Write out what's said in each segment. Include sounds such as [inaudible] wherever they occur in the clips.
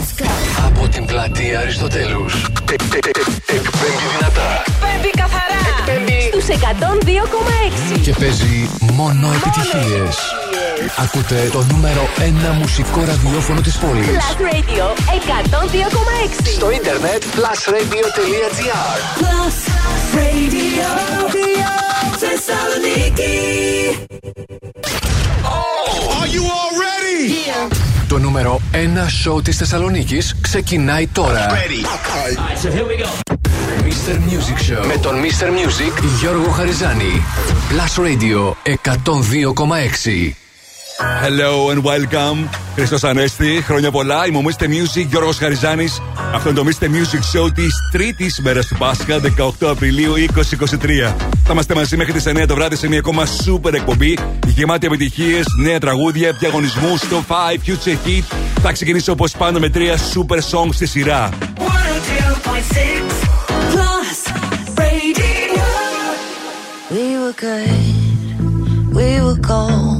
Let's go. Από την πλατεία Αριστοτέλους. Εκπέμπει δυνατά. Εκπέμπει καθαρά. Εκπέμπει. Στους 102,6. Και παίζει μόνο επιτυχίες. Ακούτε το νούμερο 1 μουσικό ραδιόφωνο της πόλης. Plus Radio 102,6. Στο ίντερνετ plusradio.gr Plus Radio. Θεσσαλονίκη. Are you all ready? Το νούμερο 1 σοου της Θεσσαλονίκης ξεκινάει τώρα. Ready. Mr. Music Show με τον Mr. Music Γιώργο Χαριζάνη. Plus Radio 102,6. Hello and welcome. Χριστό Ανέστη, χρόνια πολλά. Είμαι ο Mr. Music, Γιώργος Χαριζάνης. Αυτό είναι το Mr. Music Show της τρίτης μέρας του Πάσχα, 18 Απριλίου 2023. Θα είμαστε μαζί μέχρι τις 9 το βράδυ σε μια ακόμα super εκπομπή. Γεμάτη επιτυχίες, νέα τραγούδια, διαγωνισμούς, στο 5, future hit. Θα ξεκινήσω όπως πάντα με τρία super songs στη σειρά. 102.6 Plus Radio. We were good, we were gold.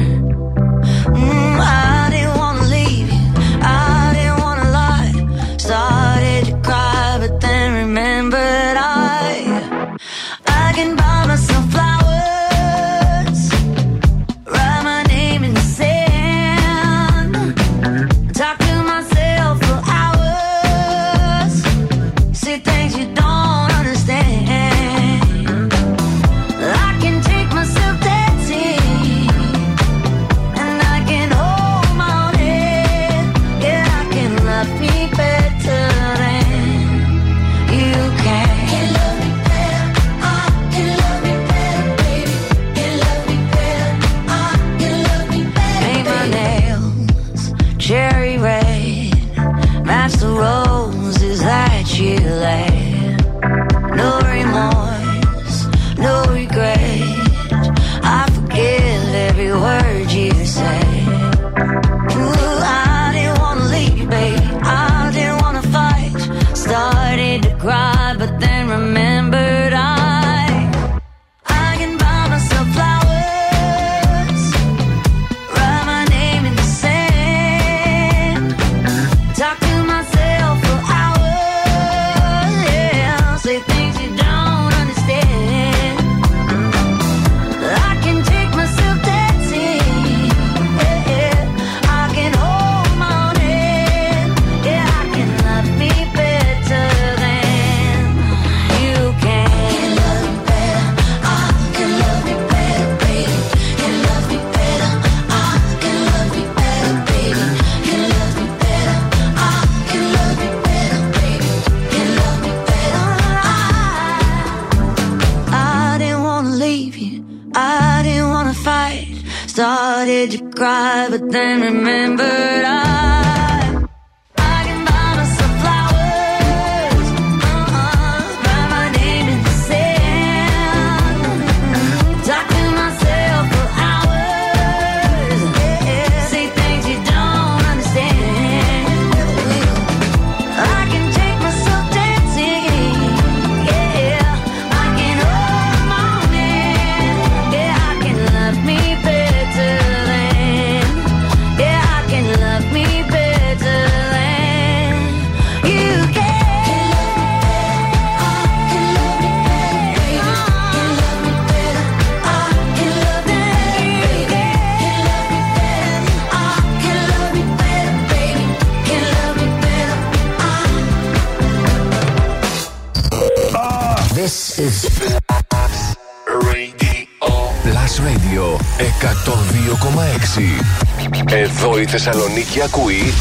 Εδώ η Θεσσαλονίκη ακούει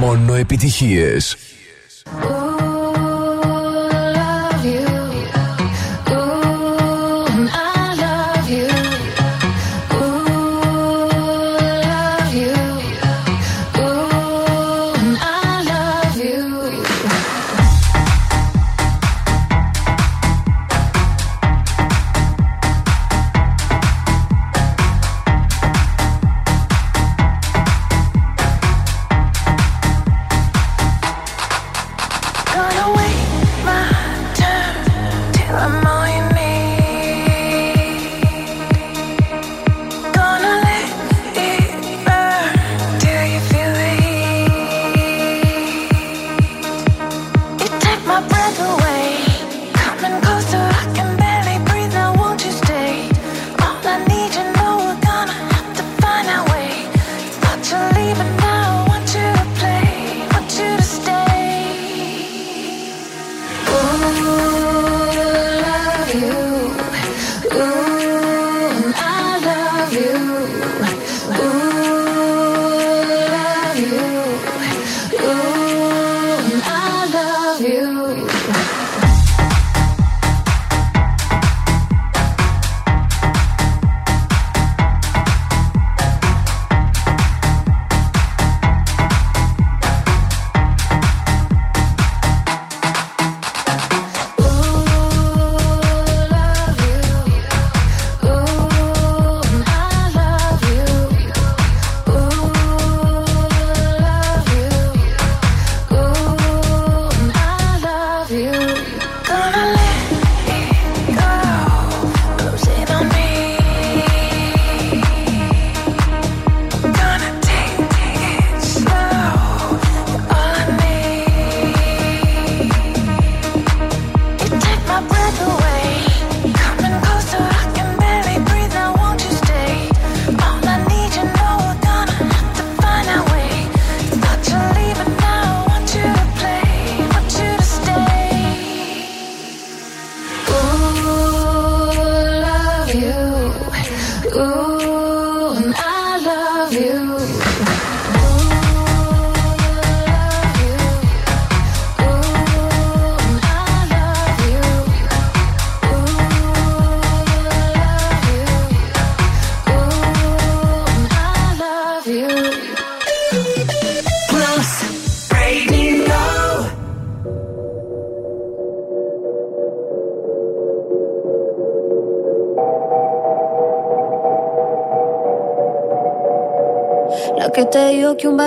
μόνο επιτυχίες.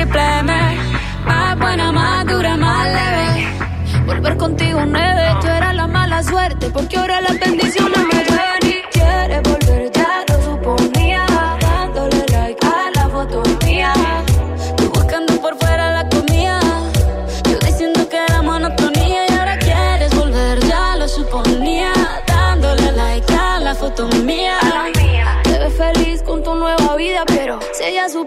triple M. Más buena, más dura, más leve. Volver contigo nueve, tú eras la mala suerte,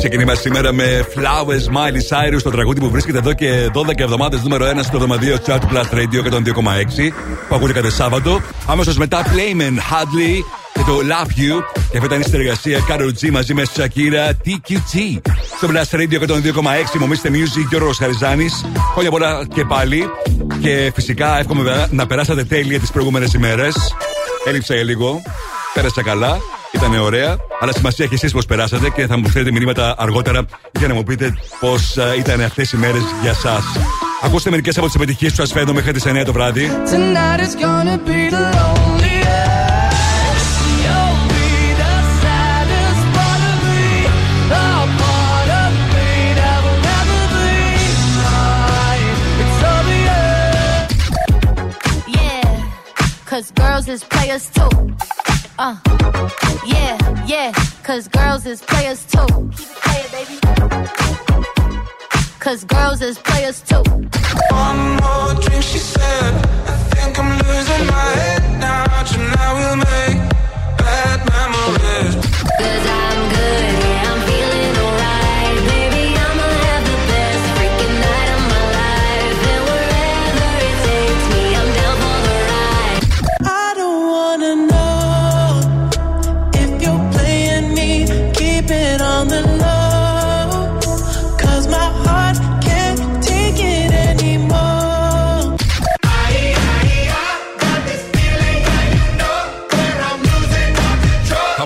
Ξεκινήμα σήμερα με Flowers Miley Cyrus, το τραγούδι που βρίσκεται εδώ και 12 εβδομάδες νούμερο 1 στο δωματίο Chat Plus Radio 102,6 που ακούτε κάθε Σάββατο. Αμέσως μετά Playman Hadley και το Love You. Και αυτή ήταν η συνεργασία Karol G μαζί με Shakira TQT. Στο Plus Radio 102,6 μομίστε Music και ο Ρος Χαριζάνης. Χρόνια πολλά και πάλι. Και φυσικά εύχομαι να περάσατε τέλεια τις προηγούμενες ημέρες. Έλειψα για λίγο. Πέρασα καλά. Ήταν ωραία. Αλλά σημασία έχει εσείς πώς περάσατε και θα μου στείλετε μηνύματα αργότερα για να μου πείτε πώς ήταν αυτές οι μέρες για εσά. Ακούστε μερικές από τις επιτυχίες που σα φέρνω μέχρι τις 9 το βράδυ. Tonight is gonna be the loneliest. You'll be the saddest part of me. A part of me that will never be mine. It's obvious. Yeah, cause girls is players too. Uh, yeah, yeah, cause girls is players too. Keep it playing, baby. Cause girls is players too. One more drink, she said. I think I'm losing my head now. Tonight we'll make bad memories. Cause I'm good, yeah,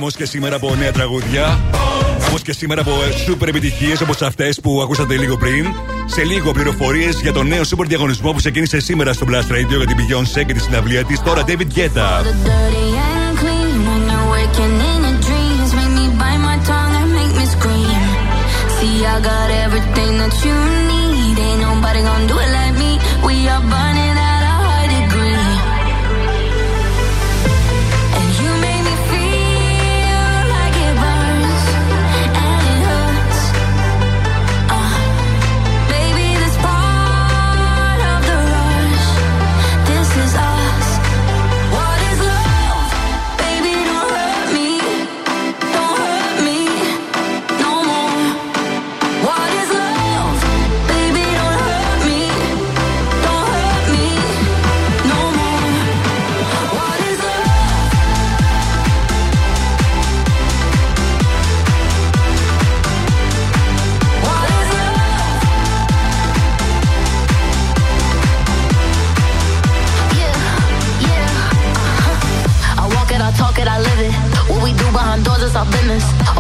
Χαμό και σήμερα από νέα τραγούδια. Χαμό και σήμερα από σούπερ επιτυχίες όπως αυτές που ακούσατε λίγο πριν. Σε λίγο πληροφορίες για το νέο σούπερ διαγωνισμό που ξεκίνησε σήμερα στο Blast Radio για την Beyoncé και τη συναυλία της. Τώρα David Guetta. The dirty and clean when you're waking in your dreams. Make me bite my tongue and make me scream. See, I got everything that you need, ain't nobody gonna do it like me. We are burning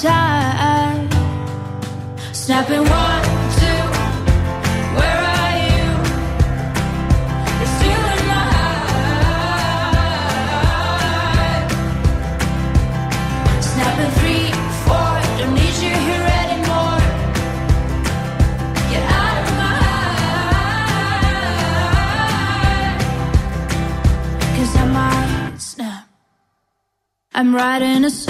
Time. Snapping one, two. Where are you? Heart. Snapping three, four. Don't need you here anymore. Get out of my I might snap. I'm writing a song.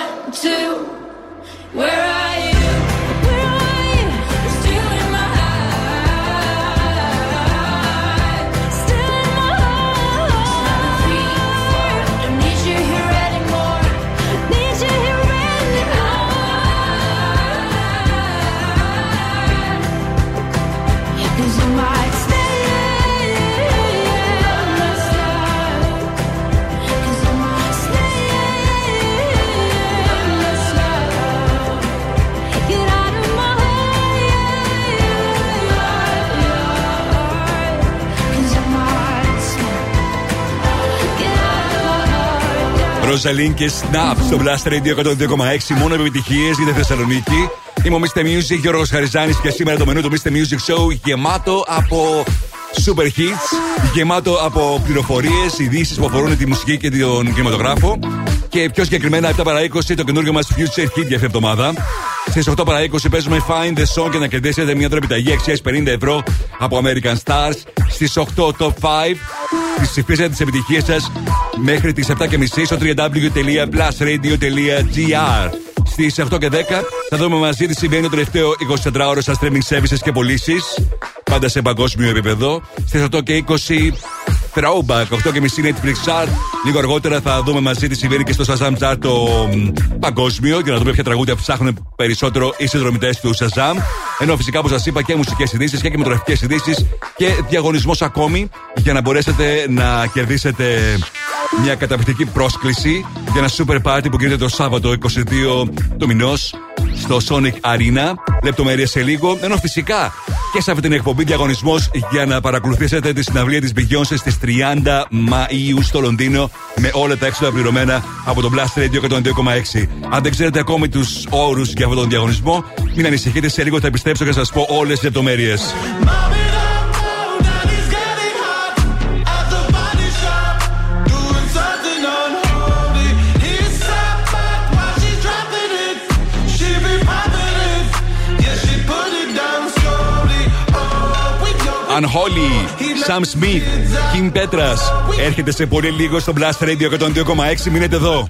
Ροζαλίν και Snap στο Blast Radio 102,6. Μόνο επιτυχίες για τη Θεσσαλονίκη. Είμαι ο Mr. Music, Γιώργος Χαριζάνης και σήμερα το μενού του Mr. Music Show γεμάτο από super hits, γεμάτο από πληροφορίες, ειδήσεις που αφορούν τη μουσική και τον κινηματογράφο. Και πιο συγκεκριμένα 7 παρα 20 το καινούργιο μας Future Hit για αυτήν την εβδομάδα. Στις 8 παρα 20 παίζουμε Find the Song και να κερδίσετε μια δωρεπιταγή αξίας 50 ευρώ από American Stars. Στις 8 Top 5 τις ψηφίσατε τις επιτυχίες σας μέχρι τις 7.30 στο www.plusradio.gr. Στις 8 και 10 θα δούμε μαζί τι συμβαίνει το τελευταίο 24ωρο στα streaming services και πωλήσεις. Πάντα σε παγκόσμιο επίπεδο. Στις 8 και 20 Throwback, 8 και μισή Netflix Chart. Λίγο αργότερα θα δούμε μαζί τι συμβαίνει και στο Shazam Chart το παγκόσμιο για να δούμε ποια τραγούδια ψάχνουν περισσότερο οι συνδρομητές του Shazam. Ενώ φυσικά, όπως σας είπα, και μουσικές ειδήσεις και κινηματογραφικές ειδήσεις και διαγωνισμός ακόμη για να μπορέσετε να κερδίσετε μια καταπληκτική πρόσκληση για ένα super party που γίνεται το Σάββατο 22 του μηνός στο Sonic Arena. Λεπτομέρειες σε λίγο. Ενώ φυσικά και σε αυτή την εκπομπή διαγωνισμός για να παρακολουθήσετε τη συναυλία της Beyoncé στις 30 Μαου στο Λονδίνο με όλα τα έξοδα πληρωμένα από το Blast Radio 102,6. Αν δεν ξέρετε ακόμη τους όρους για αυτόν τον διαγωνισμό, μην ανησυχείτε, σε λίγο θα επιστρέψω και θα σας πω όλες τις λεπτομέρειες. Unholy, Sam Smith, Kim Petras. Έρχεται σε πολύ λίγο στο Blast Radio 102,6. Μείνετε εδώ.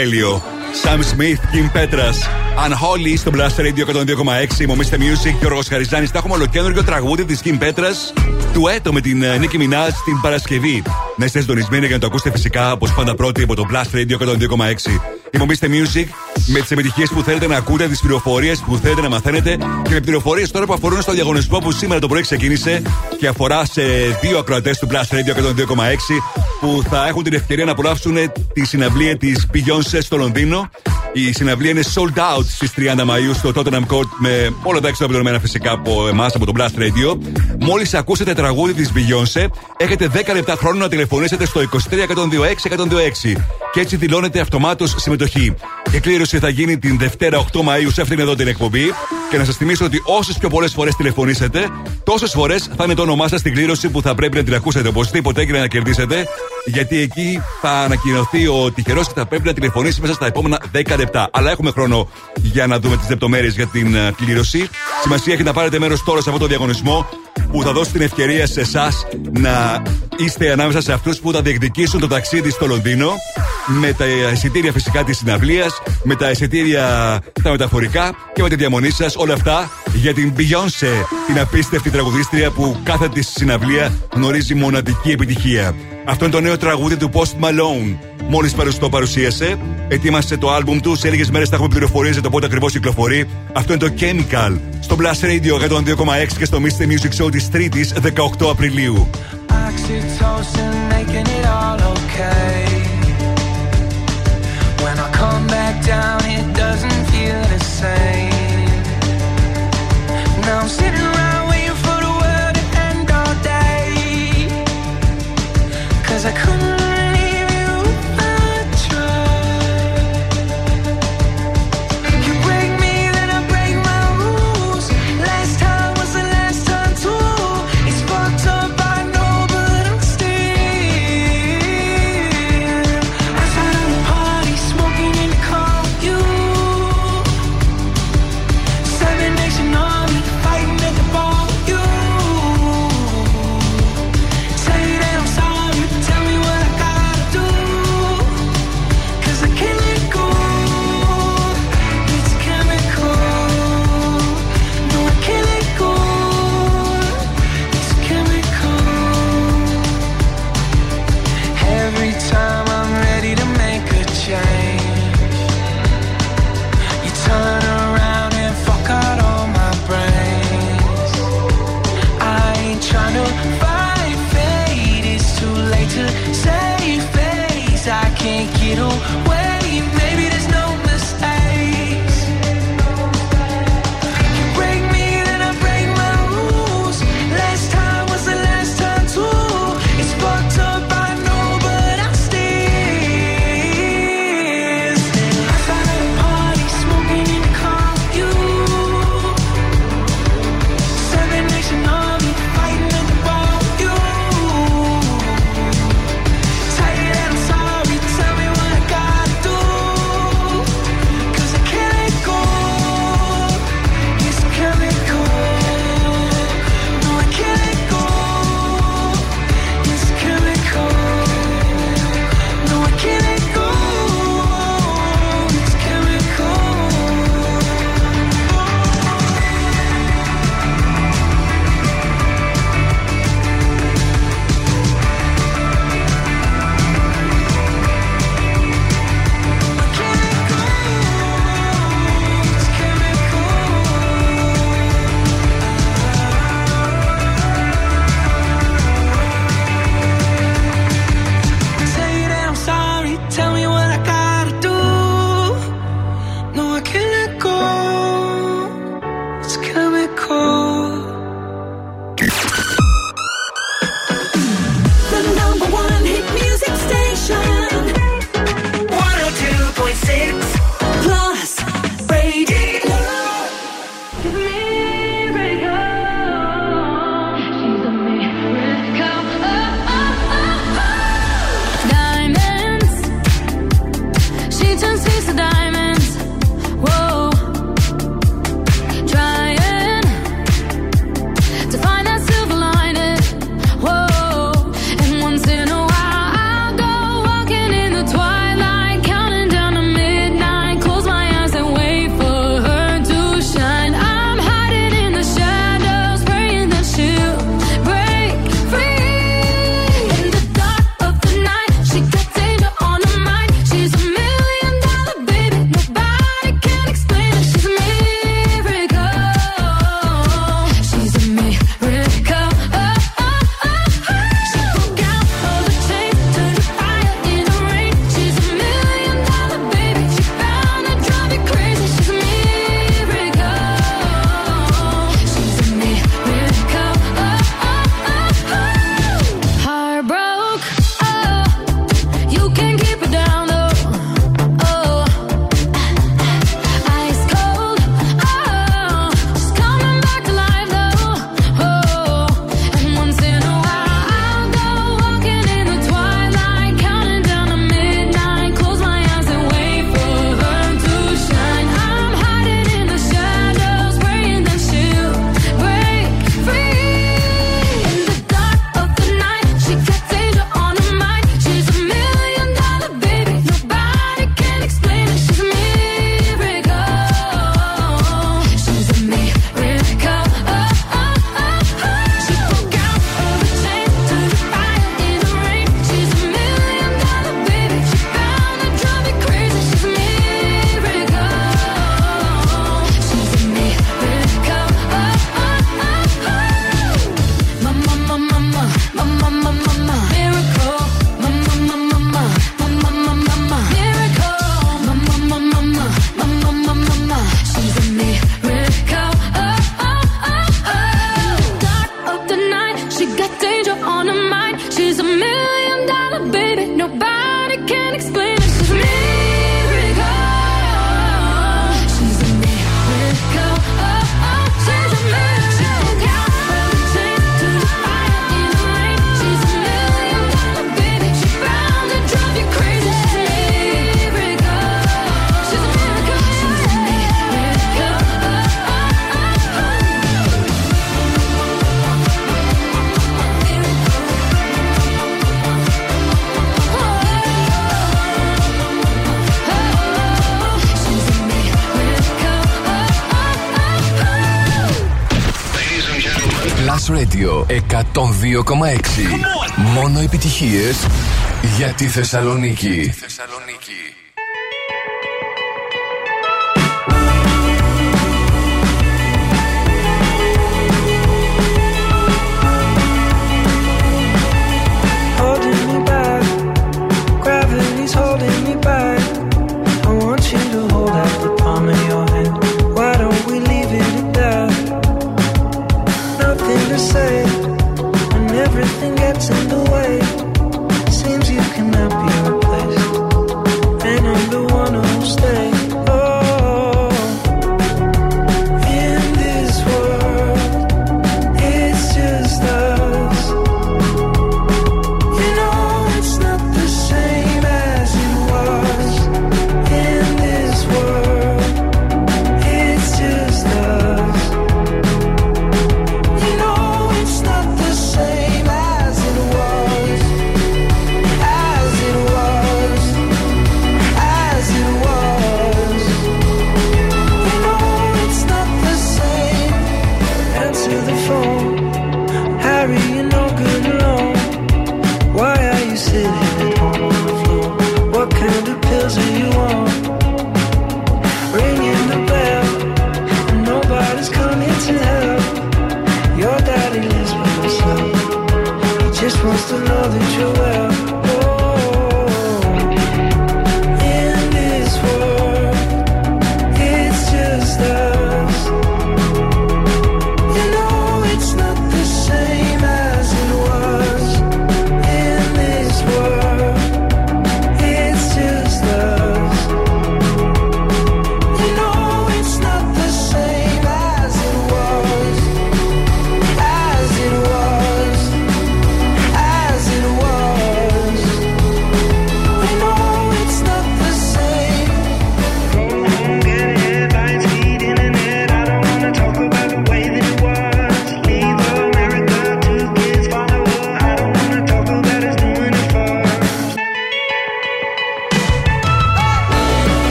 Τέλειο. Sam Smith, Kim Petras. Unholy στο Blast Radio 102,6. Είμαι ο Mr. Music και ο Ρογο Χαριζάνης. Θα έχουμε ολοκέντρο τραγούδι της Kim Petras του έτο με την Νίκη Μινάζ την Παρασκευή. Να είστε συντονισμένοι για να το ακούσετε φυσικά όπως πάντα πρώτοι από το Blast Radio 102,6. Είμαι ο Mr. Music με τις επιτυχίες που θέλετε να ακούτε, τις πληροφορίες που θέλετε να μαθαίνετε και με πληροφορίες τώρα που αφορούν στο διαγωνισμό που σήμερα το πρωί ξεκίνησε και αφορά σε δύο ακροατές του Blast Radio 102,6 που θα έχουν την ευκαιρία να απολαύσουν τη συναυλία της Beyoncé στο Λονδίνο. Η συναυλία είναι sold out στις 30 Μαου στο Tottenham Court με όλα τα έξοδα πληρωμένα φυσικά από εμάς, από το Blast Radio. Μόλις ακούσετε τραγούδι της Beyoncé, έχετε 10 λεπτά χρόνο να τηλεφωνήσετε στο 23 και έτσι δηλώνετε αυτομάτως συμμετοχή. Η κλήρωση θα γίνει την Δευτέρα 8 Μαου σε αυτήν εδώ την εκπομπή. Και να σας θυμίσω ότι όσες πιο πολλές φορές τηλεφωνήσετε, τόσες φορές θα είναι το όνομά σας στην κλήρωση που θα πρέπει να την ακούσετε οπωσδήποτε και να κερδίσετε. Γιατί εκεί θα ανακοινωθεί ο τυχερός και θα πρέπει να τηλεφωνήσει μέσα στα επόμενα 10 λεπτά. Αλλά έχουμε χρόνο για να δούμε τις λεπτομέρειες για την ε, κλήρωση. Σημασία έχει να πάρετε μέρος τώρα σε αυτό το διαγωνισμό που θα δώσει την ευκαιρία σε εσάς να είστε ανάμεσα σε αυτούς που θα διεκδικήσουν το ταξίδι στο Λονδίνο με τα εισιτήρια φυσικά της συναυλίας, με τα εισιτήρια τα μεταφορικά και με τη διαμονή σας. Όλα αυτά για την Beyoncé, την απίστευτη τραγουδίστρια που κάθε της συναυλία γνωρίζει μοναδική επιτυχία. Αυτό είναι το νέο τραγούδι του Post Malone. Μόλις το παρουσίασε, ετοίμασε το άλμπουμ του. Σε λίγες μέρες θα έχουμε πληροφορίες για το πότε ακριβώς κυκλοφορεί. Αυτό είναι το Chemical στο Blast Radio 102,6 και στο Mr. Music Show της Τρίτης 18 Απριλίου. When I come back down, it doesn't feel the same. Now I'm sitting Μόνο επιτυχίες για τη Θεσσαλονίκη.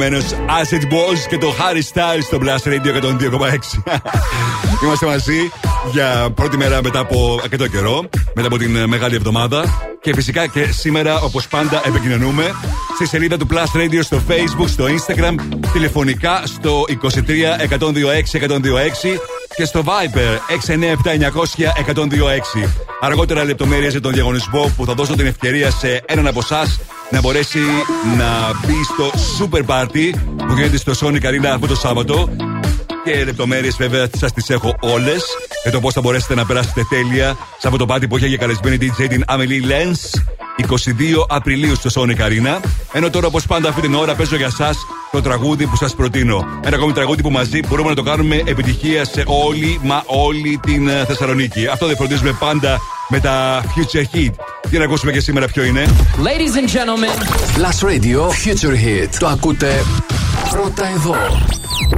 Acid Boss και το Harry Styles στο Blast Radio 102,6. [laughs] Είμαστε μαζί για πρώτη μέρα μετά από αρκετό καιρό, μετά από την μεγάλη εβδομάδα. Και φυσικά και σήμερα, όπως πάντα, επικοινωνούμε στη σελίδα του Plus Radio στο Facebook, στο Instagram, τηλεφωνικά στο 23 126 126 και στο Viper 697 900 126. Αργότερα λεπτομέρειες για τον διαγωνισμό που θα δώσω την ευκαιρία σε έναν από εσάς να μπορέσει να μπει στο Super Party που γίνεται στο Sonic Arena αυτό το Σάββατο. Και λεπτομέρειες βέβαια σας τις έχω όλες για το πώς θα μπορέσετε να περάσετε τέλεια σε αυτό το πάρτι που έχει για καλεσμένη DJ την Amelie Lens 22 Απριλίου στο Sonic Arena. Ενώ τώρα, όπως πάντα, αυτή την ώρα παίζω για εσά το τραγούδι που σας προτείνω. Ένα ακόμη τραγούδι που μαζί μπορούμε να το κάνουμε επιτυχία σε όλη μα όλη την ε, Θεσσαλονίκη. Αυτό δεν φροντίζουμε πάντα με τα Future Hit. Για να ακούσουμε και σήμερα ποιο είναι. Ladies and gentlemen, Last Radio Future Hit. Το ακούτε πρώτα εδώ.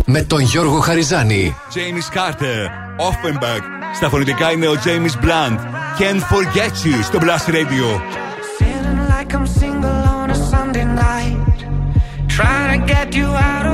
Με τον Γιώργο Χαριζάνη. James Carter, Offenbach. Στα φωνητικά είναι ο James Blunt. Can't forget you στο Blast Radio. Feeling like I'm single on a Sunday night. Trying to get you out of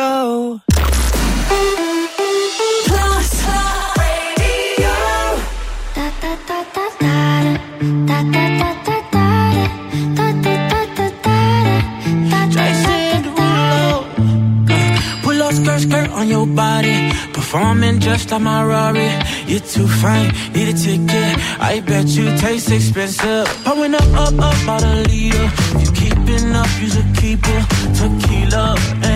go. Plus Radio. Da da da da da da da da da da da da da da da da Jason Derulo. Pull up skirt, skirt on your body. Performing just like my Rari. You're too fine, need a ticket. I bet you taste expensive. Pouring up, up, up, out a leader. If you keeping up, you should keep it. Tequila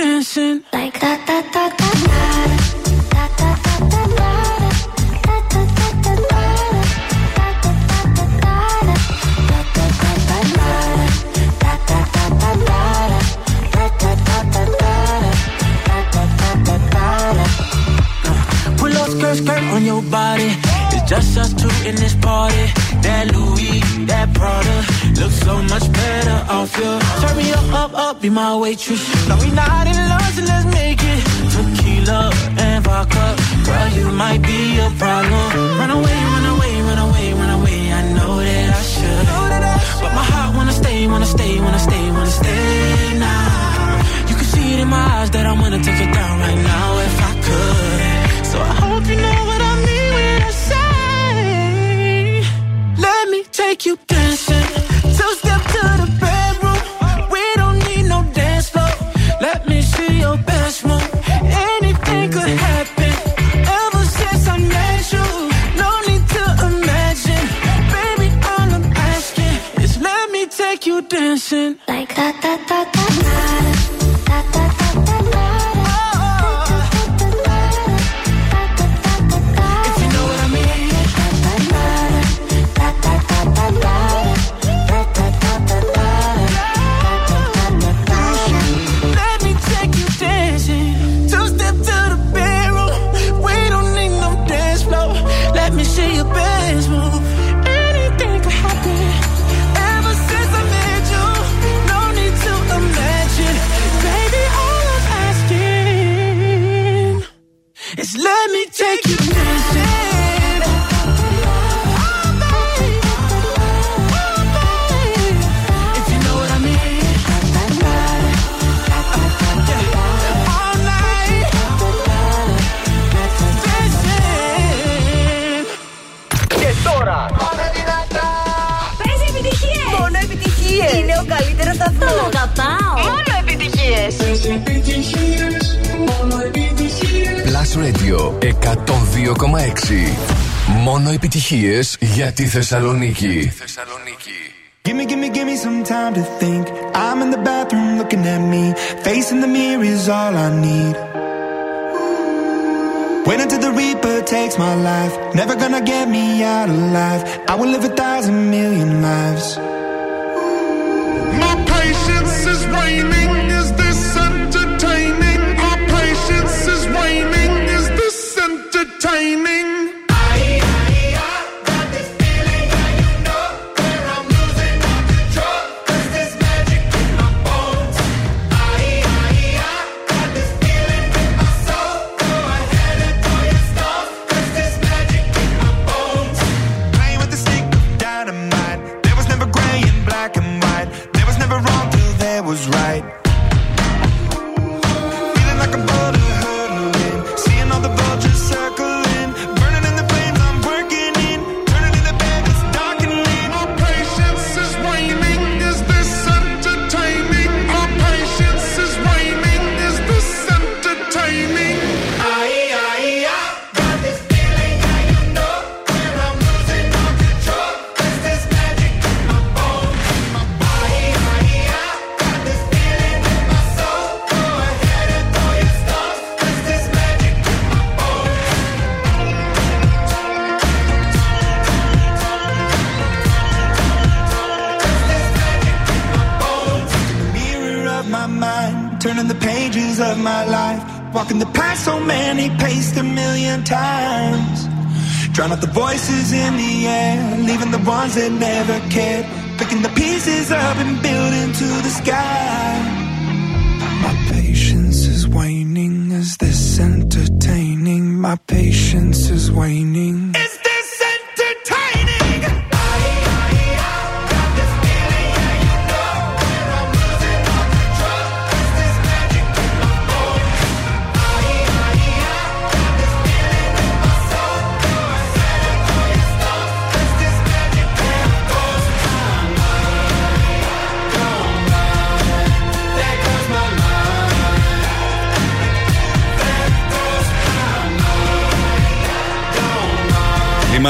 dancing. Be my waitress. No, we not in love, so let's make it. Tequila and vodka, girl, you might be a problem. Run away, run away, run away, run away. I know that I should, but my heart wanna stay, wanna stay, wanna stay, wanna stay now. You can see it in my eyes that I wanna take it down right now if I could. So I hope you know what I mean when I say, Let me take you επιτυχίες για τη Θεσσαλονίκη. Gimme, gimme, gimme some time to think. I'm in the bathroom looking at me. Facing the mirror is all I need. Wait until the Reaper takes my life. Never gonna get me out alive. I will live a thousand million lives.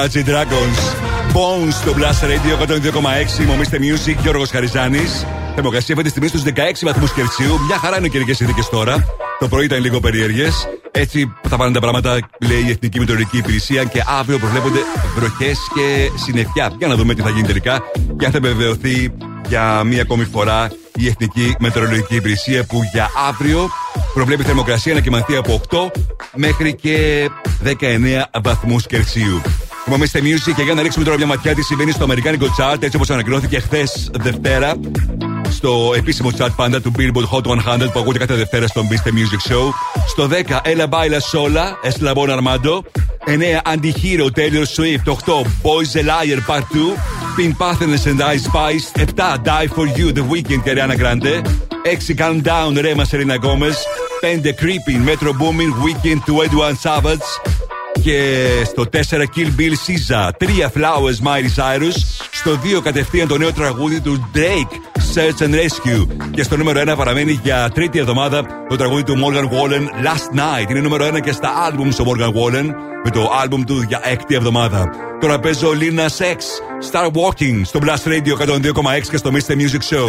Imagine Dragons. Bones στο Blast Radio 102,6. Μομίστε Music, Γιώργος Χαριζάνης. Θερμοκρασία αυτή τη στιγμή στους 16 βαθμούς Κελσίου. Μια χαρά είναι καιρικέ συνθήκε τώρα. Το πρωί ήταν λίγο περίεργες. Έτσι θα πάνε τα πράγματα, λέει η Εθνική Μητρολογική Υπηρεσία. Και αύριο προβλέπονται βροχές και συννεφιά. Για να δούμε τι θα γίνει τελικά. Και αν θα επιβεβαιωθεί για μία ακόμη φορά η Εθνική Μετεωρολογική Υπηρεσία που για αύριο προβλέπει θερμοκρασία να κοιμανθεί από 8 μέχρι και 19 βαθμούς Κελσίου. Είμαστε Music και για να ρίξουμε τώρα μια ματιά τι συμβαίνει στο Αμερικάνικο Chart έτσι όπω ανακοινώθηκε χθε Δευτέρα στο επίσημο chart πάντα του Billboard Hot 100 που ακούτε κάθε Δευτέρα στο Mr. Music Show. Στο 10 Ella Baila Sola, Eslabon Armando. 9 Antihero Taylor Swift. 8 Boys a Liar Part 2. Pink Patterns and Ice Spice. 7 Die for You The Weekend και Ariana Grande. 6 Countdown Rema Serena Gomez. 5 Creeping Metro Booming Weekend του Edwin Savage. Και στο 4 Kill Bill Caesar. 3 Flowers Miley Cyrus. Στο 2 κατευθείαν το νέο τραγούδι του Drake Search and Rescue. Και στο νούμερο 1 παραμένει για τρίτη εβδομάδα το τραγούδι του Morgan Wallen Last Night. Είναι νούμερο 1 και στα άλμπουμς στο Morgan Wallen με το άλμπουμ του για έκτη εβδομάδα. Τώρα παίζω Lina Sex Star Walking στο Blast Radio 102,6 και στο Mr. Music Show.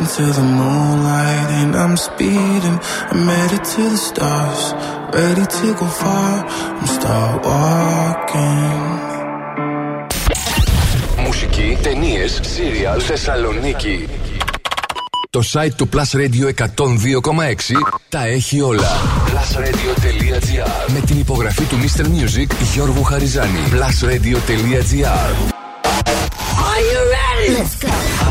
Racing to the moonlight and I'm speeding. I'm headed to the stars, ready to go far. I'm start walking. Μουσική, ταινίε, σύριαλ, Θεσσαλονίκη. Το site του Plus Radio 102,6 τα έχει όλα. Plusradio.gr Με την υπογραφή του Mr. Music Γιώργου Χαριζάνη. Plusradio.gr Are you ready? Let's go.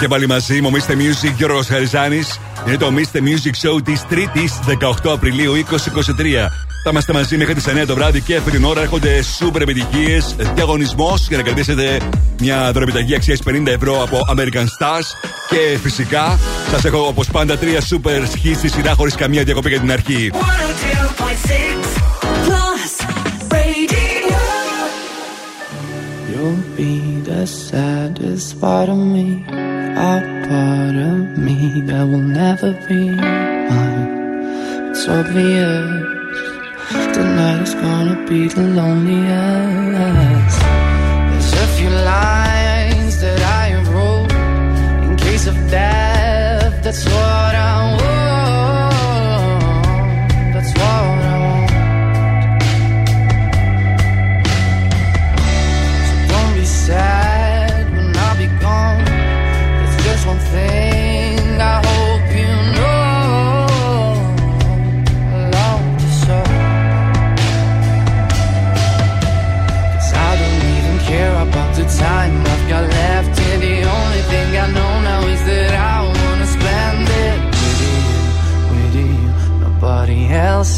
Και πάλι μαζί μου, Mr. Music Γιώργος Χαριζάνης. Είναι το Mr. Music Show της 3ης 18 Απριλίου 2023. Θα είμαστε μαζί μέχρι τις 9 το βράδυ και αυτή την ώρα έρχονται σούπερ επιτυχίες. Διαγωνισμός για να κρατήσετε μια δωρεπιταγή αξίας 50 ευρώ από American Stars. Και φυσικά σας έχω όπως πάντα τρία σούπερ hits στη σειρά χωρίς καμία διακοπή για την αρχή. 102.6 the saddest part of me, a part of me that will never be mine. It's obvious tonight is gonna be the loneliest. There's a few lines that I wrote in case of death. That's what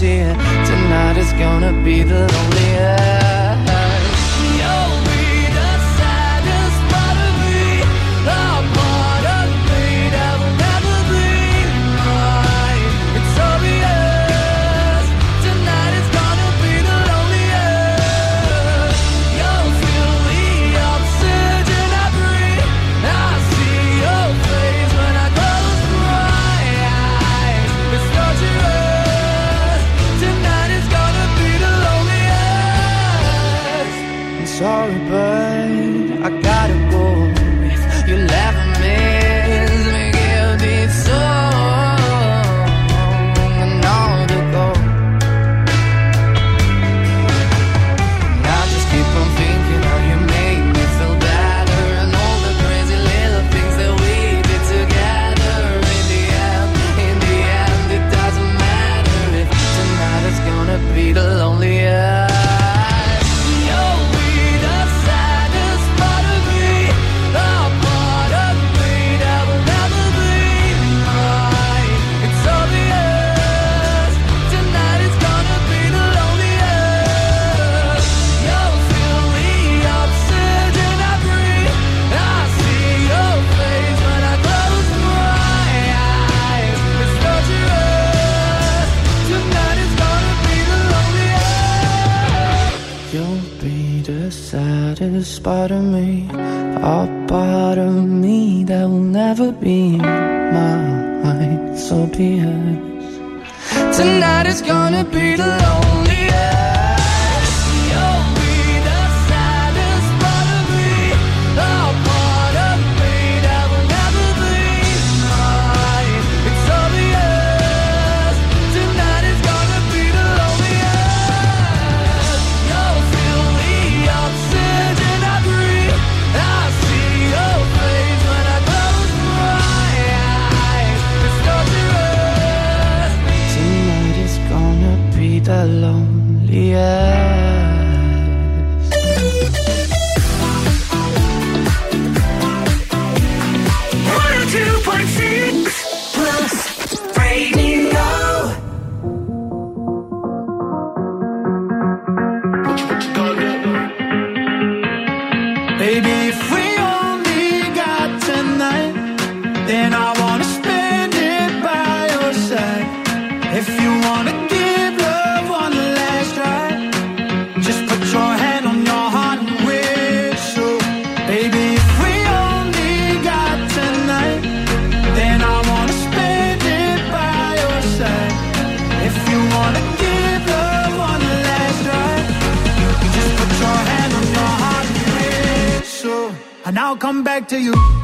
here. Tonight is gonna be the loneliest. Part of me, a part of me that will never be my mine. So be it. Tonight is gonna be the loneliest. Baby, if we only got tonight, then I to you.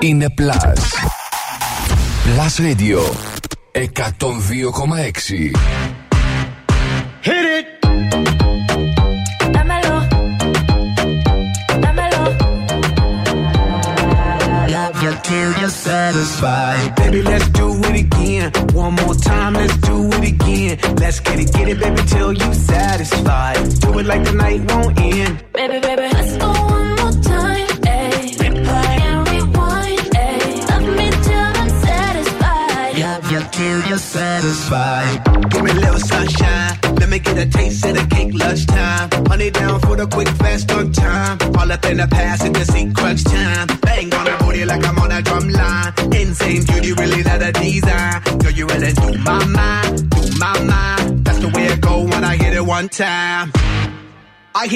είναι Plus. Plus Radio 102,6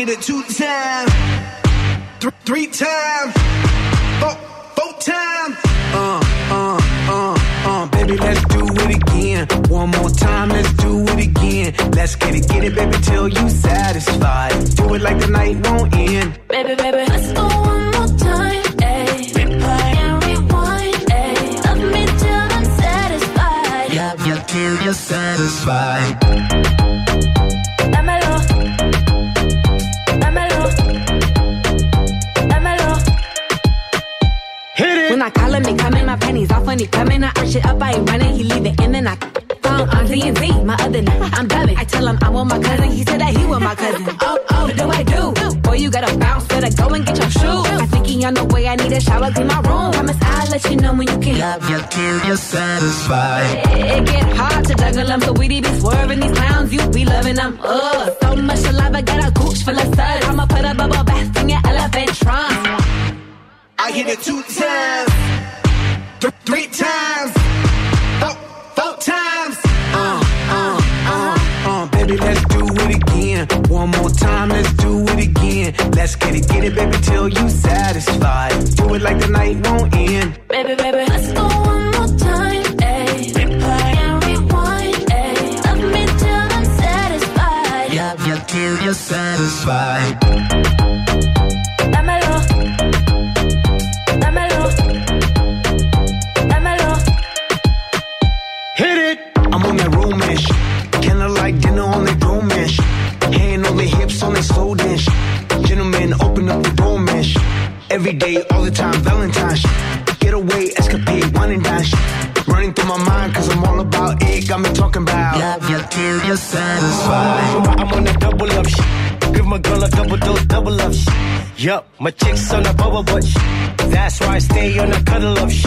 get it two times. you gotta bounce, better go and get your shoes. I think he on the way, I need a shower, clean my room. Promise I'll let you know when you can. Love you till you're satisfied. It, it get hard to juggle them, so we be swerving these clowns, you be loving them. Ugh, so much alive, I got a gooch full of suds. I'ma put a bubble bath in your elephant trunk. I hit it two times, th- three times. in. One more time, let's do it again. Let's get it, get it, baby, till you satisfied. Do it like the night won't end. Baby, baby, let's go one more time. Ayy. Replay and rewind. Love I'm satisfied. Till you're satisfied. Every day, all the time, Valentine's. Get away, escapade, one and dine. Running through my mind, cause I'm all about it. Got me talking about love you till you're satisfied. I'm on that double up sh- Give my girl a double dose, double up sh- Yup, my chick's on a bubble butt That's why I stay on a cuddle up sh-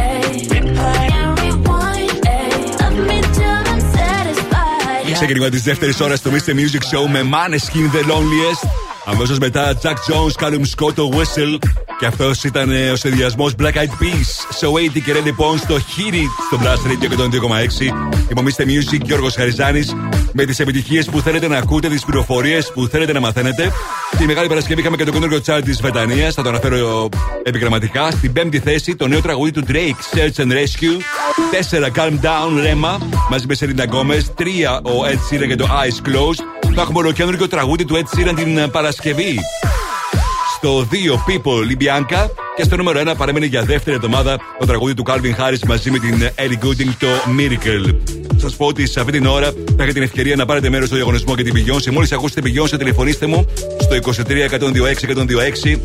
Ξεκίνημα τη δεύτερη ώρα στο Mr. Music Show με Maneskin The Loneliest. Αμέσως μετά Jack Jones, Callum Scott, το Whistle. Και αυτός ήταν ε, ο συνδυασμός Black Eyed Peas. So 80 και Red λοιπόν στο Hit It στο Blast Radio 102,6. Υπομείστε Music Γιώργος Χαριζάνης με τις επιτυχίες που θέλετε να ακούτε, τις πληροφορίες που θέλετε να μαθαίνετε. Τη Μεγάλη Παρασκευή είχαμε και το καινούργιο chart της Βρετανίας. Θα το αναφέρω επιγραμματικά. Στην πέμπτη θέση το νέο τραγούδι του Drake, Search and Rescue. 4 Calm Down, Rema μαζί με Selena Gomez. 3 ο Ed Sheeran και το Eyes Closed. Θα έχουμε ολοκένουργιο τραγούδι του Ed Sheeran την ε, Παρασκευή. Στο 2 People η Bianca και στο νούμερο 1 παρέμεινε για δεύτερη εβδομάδα το τραγούδι του Calvin Harris μαζί με την Ellie Goulding το Miracle. Σας πω ότι σε αυτή την ώρα θα έχετε την ευκαιρία να πάρετε μέρος στο διαγωνισμό και την Beyoncé. Μόλις ακούσετε Beyoncé, τηλεφωνήστε μου στο 23 126 126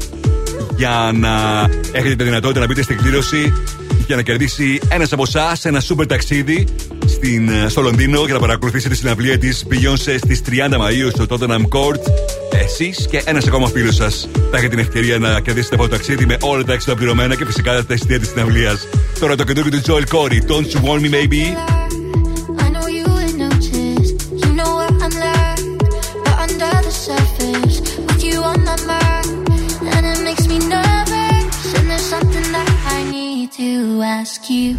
για να έχετε τη δυνατότητα να μπείτε στην κλήρωση για να κερδίσει ένας από εσάς ένα σούπερ ταξίδι στην, στο Λονδίνο για να παρακολουθήσετε τη συναυλία της Beyoncé στις 30 Μαου στο Tottenham Court. Εσείς και ένας ακόμα φίλος σας θα έχετε την ευκαιρία να κερδίσετε αυτό το ταξίδι με όλα τα έξοδα πληρωμένα και φυσικά τα εισιτήρια της συναυλίας. Τώρα το καινούργιο του Joel Corey, Don't You Want Me Maybe; ask you.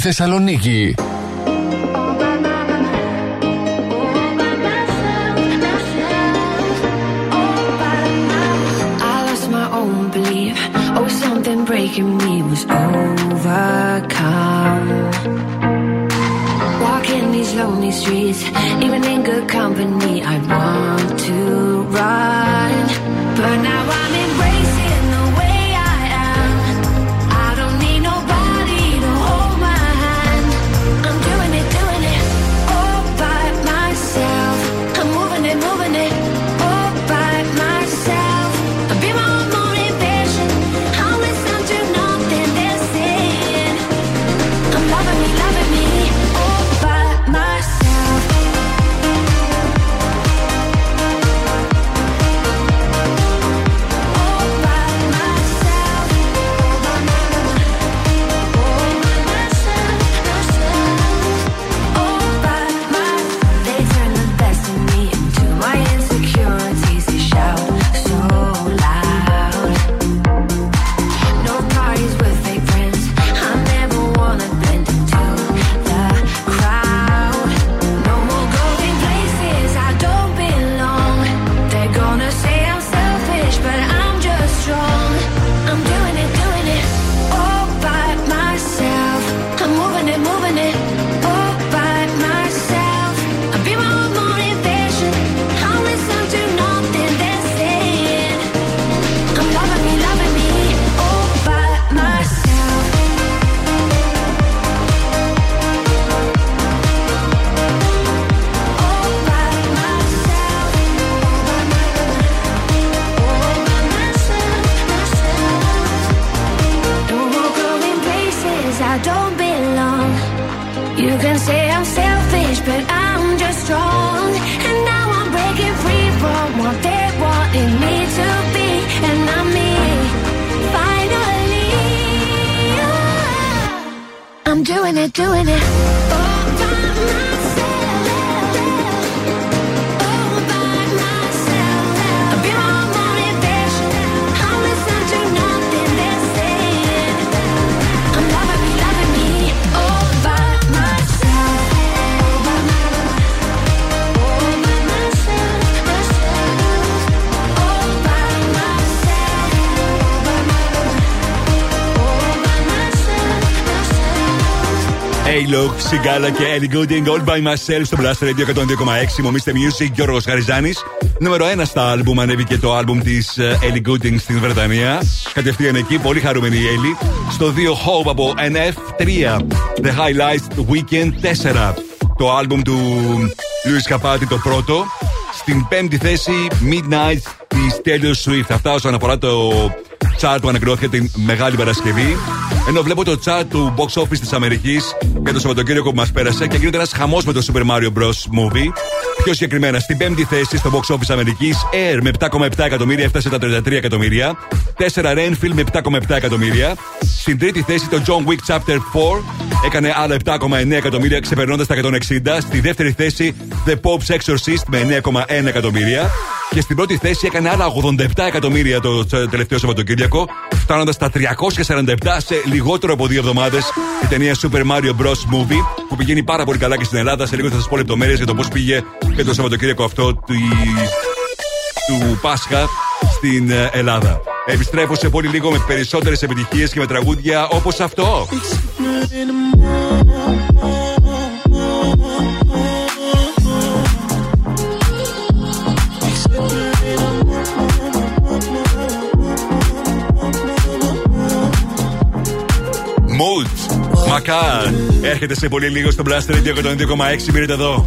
Θεσσαλονίκη. Σιγκάλα και Ellie Gooding, All by Myself στο Blast Radio 102,6. Μομίστε Music, Γιώργος Χαριζάνη. Νούμερο 1 στα άλμπουμ ανέβηκε το άλμπουμ της Ellie Gooding στην Βρετανία. Κατευθείαν εκεί, πολύ χαρούμενη η Ellie. Στο 2 Hope από NF 3. The Highlights Weekend 4. Το άλμπουμ του Louis Capaldi το πρώτο. Στην πέμπτη θέση Midnight της Taylor Swift. Αυτά όσον αφορά το chart που ανακοινώθηκε την Μεγάλη Παρασκευή. Ενώ βλέπω το chart του box office της Αμερικής για το Σαββατοκύριακο που μας πέρασε και γίνεται ένας χαμός με το Super Mario Bros. Movie. Πιο συγκεκριμένα, στην πέμπτη θέση στο box office Αμερικής, Air με 7,7 εκατομμύρια έφτασε τα 33 εκατομμύρια. 4 Renfield με 7,7 εκατομμύρια. Στην τρίτη θέση το John Wick Chapter 4 έκανε άλλα 7,9 εκατομμύρια ξεπερνώντας τα 160. Στη δεύτερη θέση The Pope's Exorcist με 9,1 εκατομμύρια. Και στην πρώτη θέση έκανε άλλα 87 εκατομμύρια το τελευταίο Σαββατοκύριακο, φτάνοντας στα 347 σε λιγότερο από δύο εβδομάδες η ταινία Super Mario Bros. Movie, που πηγαίνει πάρα πολύ καλά και στην Ελλάδα. Σε λίγο θα σας πω λεπτομέρειες για το πώς πήγε και το Σαββατοκύριακο αυτό του, του Πάσχα στην ε, Ελλάδα. Επιστρέφω σε πολύ λίγο με περισσότερες επιτυχίες και με τραγούδια όπως αυτό. Μακάρ. Έρχεται σε πολύ λίγο στο Blast Radio 102,6. Μείνετε εδώ.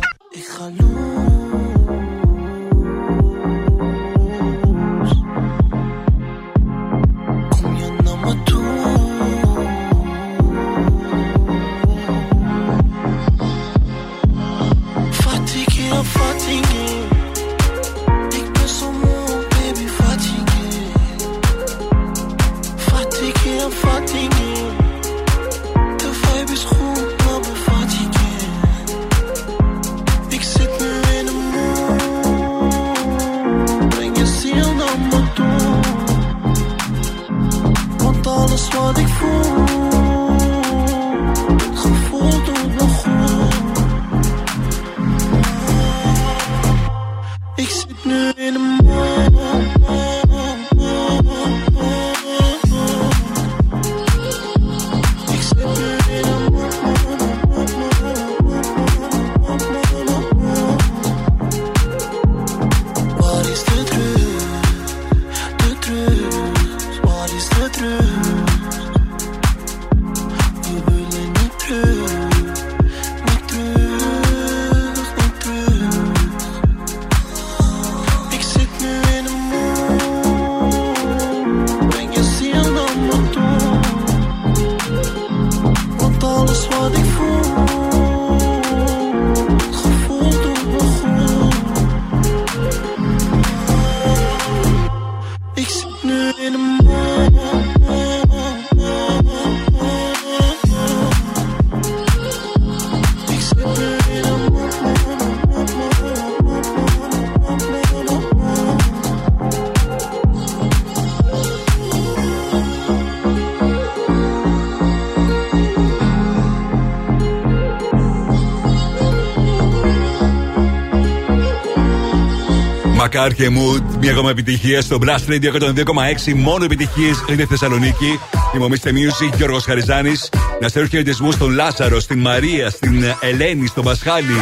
Μακάρ και Mood. Μια ακόμα επιτυχία στο Blast Radio 102,6. Μόνο επιτυχίες είναι Θεσσαλονίκη. Είμαι ο Mr. Music, Γιώργος Χαριζάνης. Να στέλνω χαιρετισμούς στον Λάζαρο, στην Μαρία, στην ε, Ελένη, στον Πασχάλη,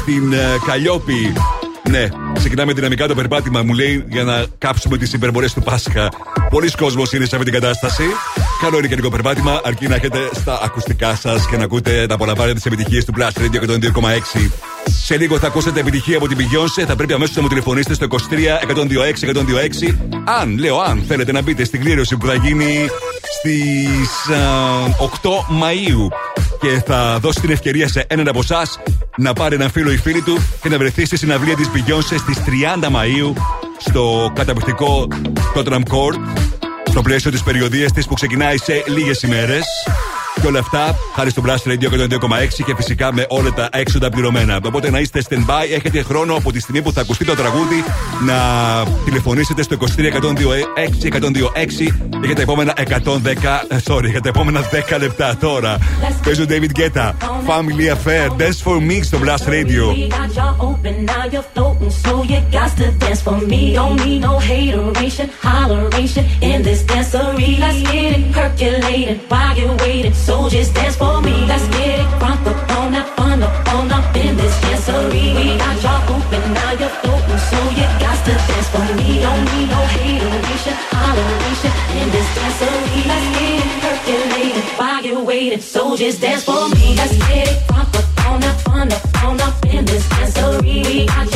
στην ε, Καλλιόπη. Ναι, ξεκινάμε δυναμικά το περπάτημα, μου λέει, για να κάψουμε τις υπερβολές του Πάσχα. Πολλοί κόσμοι είναι σε αυτή την κατάσταση. Καλό είναι και λίγο περπάτημα, αρκεί να έχετε στα ακουστικά σας και να ακούτε, να απολαμβάνετε τις επιτυχίες του Blast Radio 102,6. Σε λίγο θα ακούσετε επιτυχία από την Beyoncé. Θα πρέπει αμέσως να μου τηλεφωνήσετε στο 23 126 126. Αν, λέω, αν θέλετε να μπείτε στην κλήρωση που θα γίνει στις 8 Μαου. Και θα δώσει την ευκαιρία σε έναν από εσάς να πάρει έναν φίλο ή φίλη του και να βρεθεί στη συναυλία της Beyoncé στις 30 Μαου στο καταπληκτικό Tottenham Court στο πλαίσιο της περιοδίας της που ξεκινάει σε λίγες ημέρες. Και όλα αυτά χάρη στο Blast Radio 102,6 και φυσικά με όλα τα έξοδα πληρωμένα. Οπότε να είστε stand-by, έχετε χρόνο από τη στιγμή που θα ακουστεί το τραγούδι να τηλεφωνήσετε στο 23 126 126 για τα επόμενα 110, ε, sorry, για τα επόμενα 10 λεπτά τώρα. Παίζω David Guetta, Family Affair, Dance for Me στο Blast Radio. We got y'all open, now you're floating, so you got to dance for me. Don't need no hateration, holleration in this dancery. Let's get it percolated while you're waiting, so just dance for me. Let's get it front up on that fun up on up in this dancery. We got y'all open, now you're floating, so you got to dance for me. Don't need no hateration, holleration in this dancery. Let's get it percolated while you're waiting, so just dance for me. Let's get it front up on that fun up on up in this dancery. We got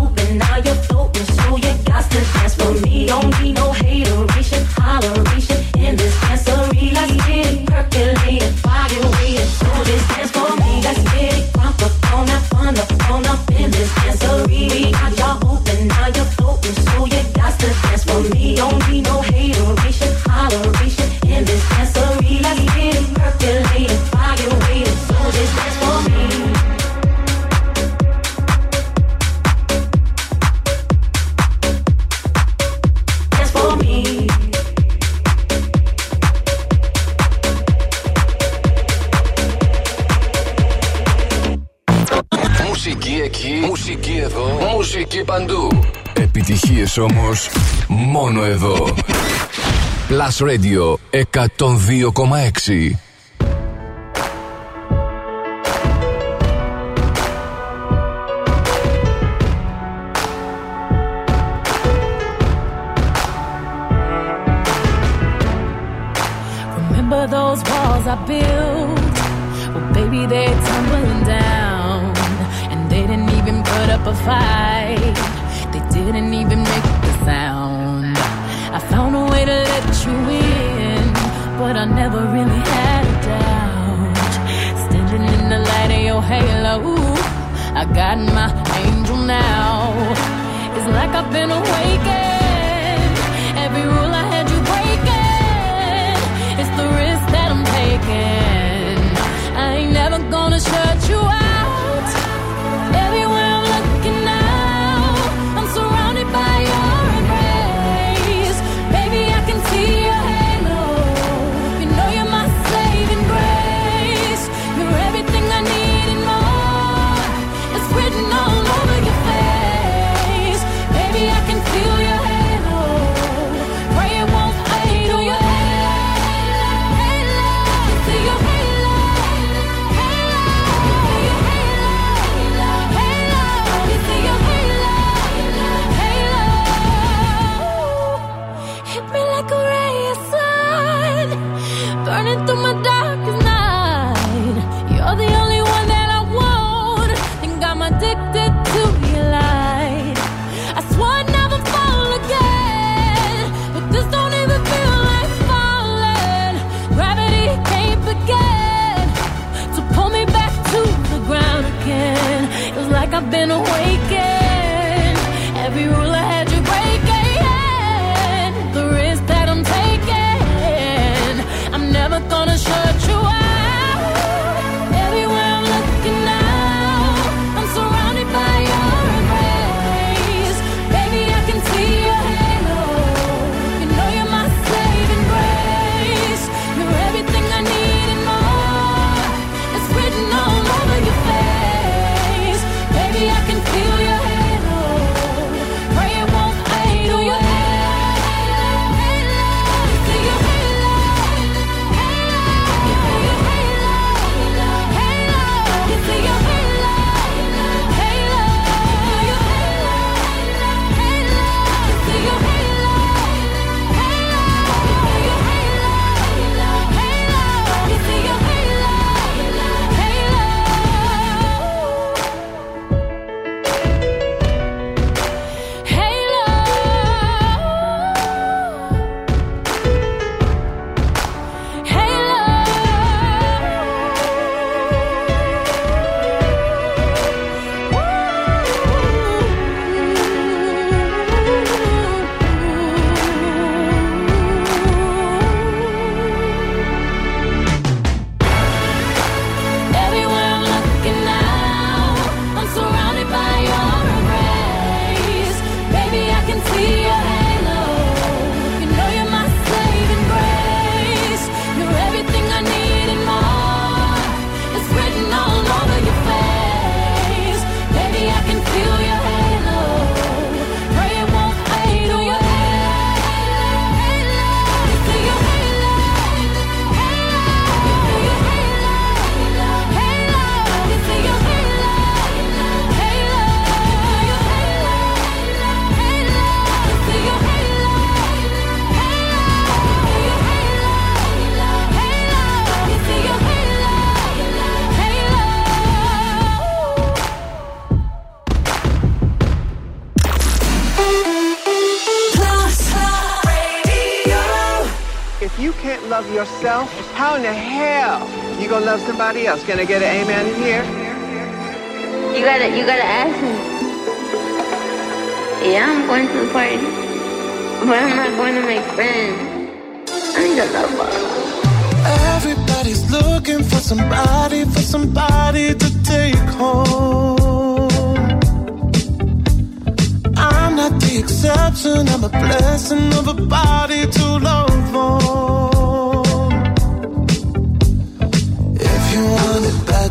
dance for me. Don't need no hateration, holleration in this dancery. Επιτυχίες όμως μόνο εδώ. Plus Radio 102,6. Love somebody else? Can I get an amen in here? You gotta, you gotta ask me. Yeah, I'm going to the party, but I'm not going to make friends. I need a lover. Everybody's looking for somebody, for somebody to take home. I'm not the exception, I'm a blessing of a body to love on.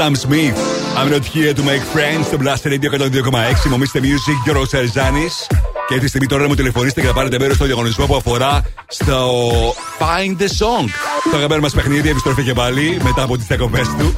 Sam Smith. I'm not here to make friends. Στο Blast Radio 102,6. Μομίστε Music, Γιώργο Σαριζάνη. Και αυτή τη στιγμή τώρα να μου τηλεφωνήσετε και να πάρετε μέρος στο διαγωνισμό που αφορά στο Find the Song. Το αγαπημένο μας παιχνίδι επιστροφή και πάλι μετά από τις διακοπές του.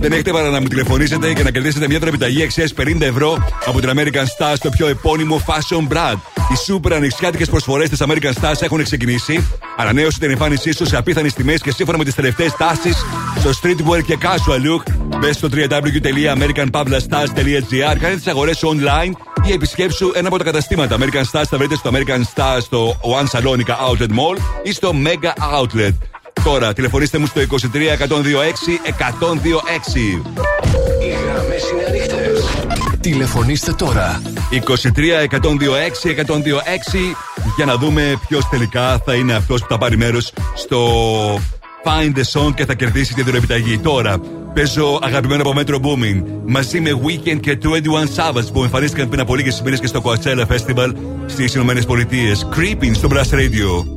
Δεν έχετε παρά να μου τηλεφωνήσετε και να κερδίσετε μια επιταγή αξίας 50 ευρώ από την American Stars στο πιο επώνυμο Fashion Brand. Οι σούπερ ανοιξιάτικες προσφορές της American Stars έχουν ξεκινήσει. Ανανέωσε την εμφάνισή σου σε απίθανες τιμές και σύμφωνα με τις τελευταίες τάσεις στο streetwear και casual look. Μπες στο www.americanpavlastars.gr, κάνε τις αγορές σου online ή επισκέψου ένα από τα καταστήματα. American Stars θα βρείτε στο American Stars στο One Salonica Outlet Mall ή στο Mega Outlet. Τώρα τηλεφωνήστε μου στο 23 126 126. Οι γραμμές είναι ανοιχτές. Τηλεφωνήστε τώρα. 23 126 126 για να δούμε ποιος τελικά θα είναι αυτός που θα πάρει μέρος στο Find the Song και θα κερδίσει την επιταγή. Τώρα Πεζώ αγαπημένο από μέτρο, booming, μαζί με Weekend και 21 Sabbaths που εμφανίστηκαν πριν από λίγες μέρε και στο Coachella Festival στις Ηνωμένες Πολιτείες. Creeping στο μπρασ Radio.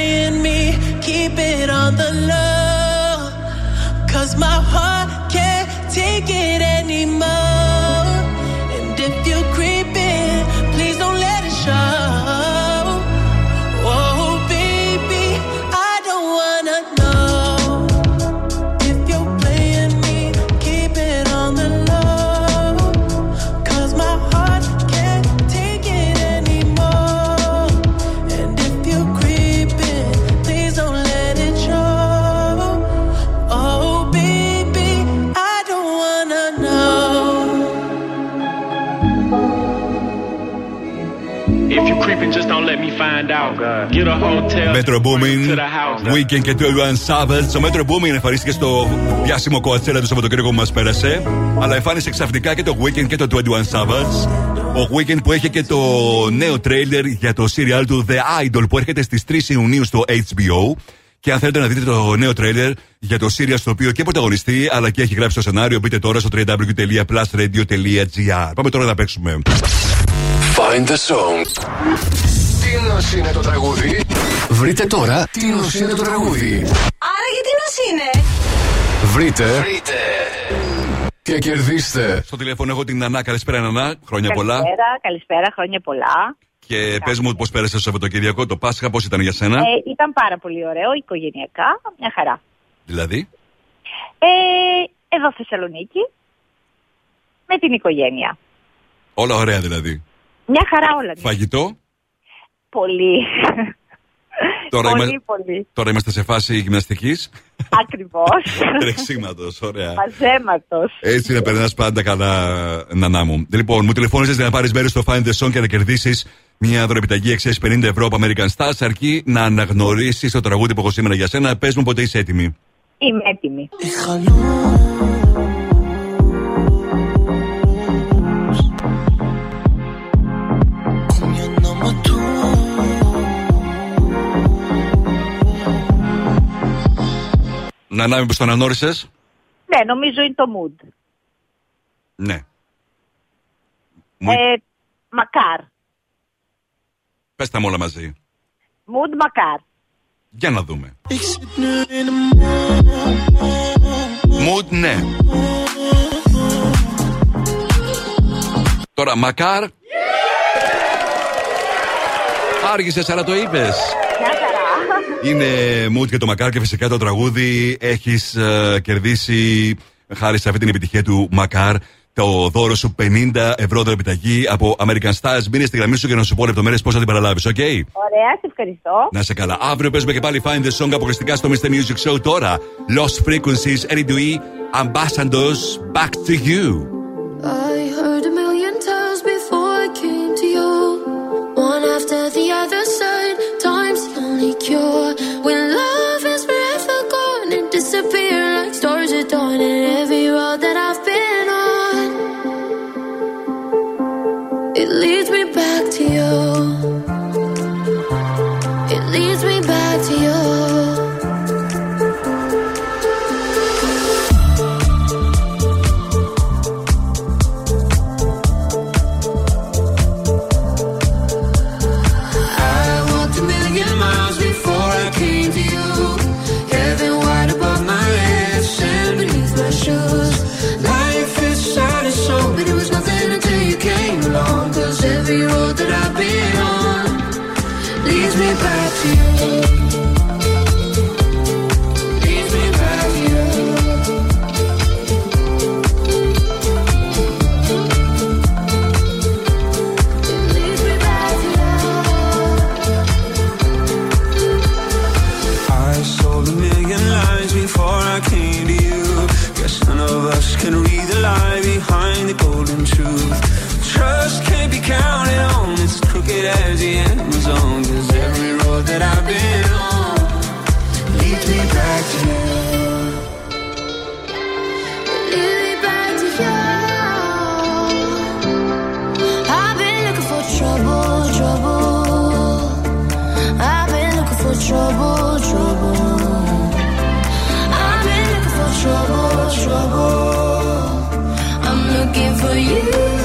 Keep it on the low. Cause my heart me find out. Get a hotel. Metro Booming, to the house. Weekend και 21 Savage. Το Metro Booming εμφανίστηκε στο διάσημο Coachella το Σαββατοκύριακο που μας πέρασε. Αλλά εμφάνισε ξαφνικά και το Weekend και το 21 Savage. Ο Weekend που έχει και το νέο τρέιλερ για το serial του The Idol που έρχεται στις 3 Ιουνίου στο HBO. Και αν θέλετε να δείτε το νέο τρέιλερ για το Sirius στο οποίο και πρωταγωνιστεί αλλά και έχει γράψει το σενάριο, μπείτε τώρα στο www.plusradio.gr. Πάμε τώρα να παίξουμε. Find the song. Τι νοσ είναι το τραγούδι. Βρείτε τώρα τι νοσ είναι το τραγούδι. Άρα γιατί νος είναι; Βρείτε. Βρείτε. Και κερδίστε. Στο τηλέφωνο έχω την Νανά. Καλησπέρα, Νανά. Χρόνια πολλά. Καλησπέρα, καλησπέρα, χρόνια πολλά. Και πες μου πώς πέρασε το Σαββατοκυριακό, το Πάσχα, πώς ήταν για σένα; Ε, ήταν πάρα πολύ ωραίο, οικογενειακά, μια χαρά. Δηλαδή; Ε, εδώ Θεσσαλονίκη, με την οικογένεια. Όλα ωραία δηλαδή. Μια χαρά όλα. ναι. Φαγητό; Πολύ. Τώρα, πολύ, είμα- πολύ. τώρα είμαστε σε φάση γυμναστικής. Ακριβώς. [laughs] Τρεξίματο, ωραία. Μαζέματος. Έτσι να περνάς πάντα καλά, Νανά μου. Λοιπόν, μου τηλεφώνησες για να πάρεις μέρος στο Find the Song και να κερδίσεις μια δωρεπιταγή αξία 50 ευρώ από American Stars, αρκεί να αναγνωρίσεις το τραγούδι που έχω σήμερα για σένα. Πες μου πότε είσαι έτοιμη. Είμαι έτοιμη. Να ανάμει που τον αναγνώρισε. Ναι, νομίζω είναι το mood. Ναι. Ε, μακάρ. Πες τα όλα μαζί. Mood μακάρ. Για να δούμε. Mood ναι. Τώρα μακάρ. Yeah! Άργησες, αλλά το είπες. Είναι Μουτ και το Μακάρ και φυσικά το τραγούδι έχεις ε, κερδίσει χάρη σε αυτή την επιτυχία του Μακάρ. Το δώρο σου 50 ευρώ επιταγή από American Stars. Μείνε στη γραμμή σου για να σου πω λεπτομέρειες πώς θα την παραλάβεις, OK? Ωραία, σε ευχαριστώ. Να σε καλά. Αύριο παίζουμε και πάλι Find the Song αποκλειστικά στο Mr. Music Show τώρα. Lost Frequencies, Eddie Dewey, Ambassadors, Back to You. I heard a million times before I came to you. One after the other side, Time's only cure. trouble, trouble. I'm in for trouble, trouble. I'm looking for you.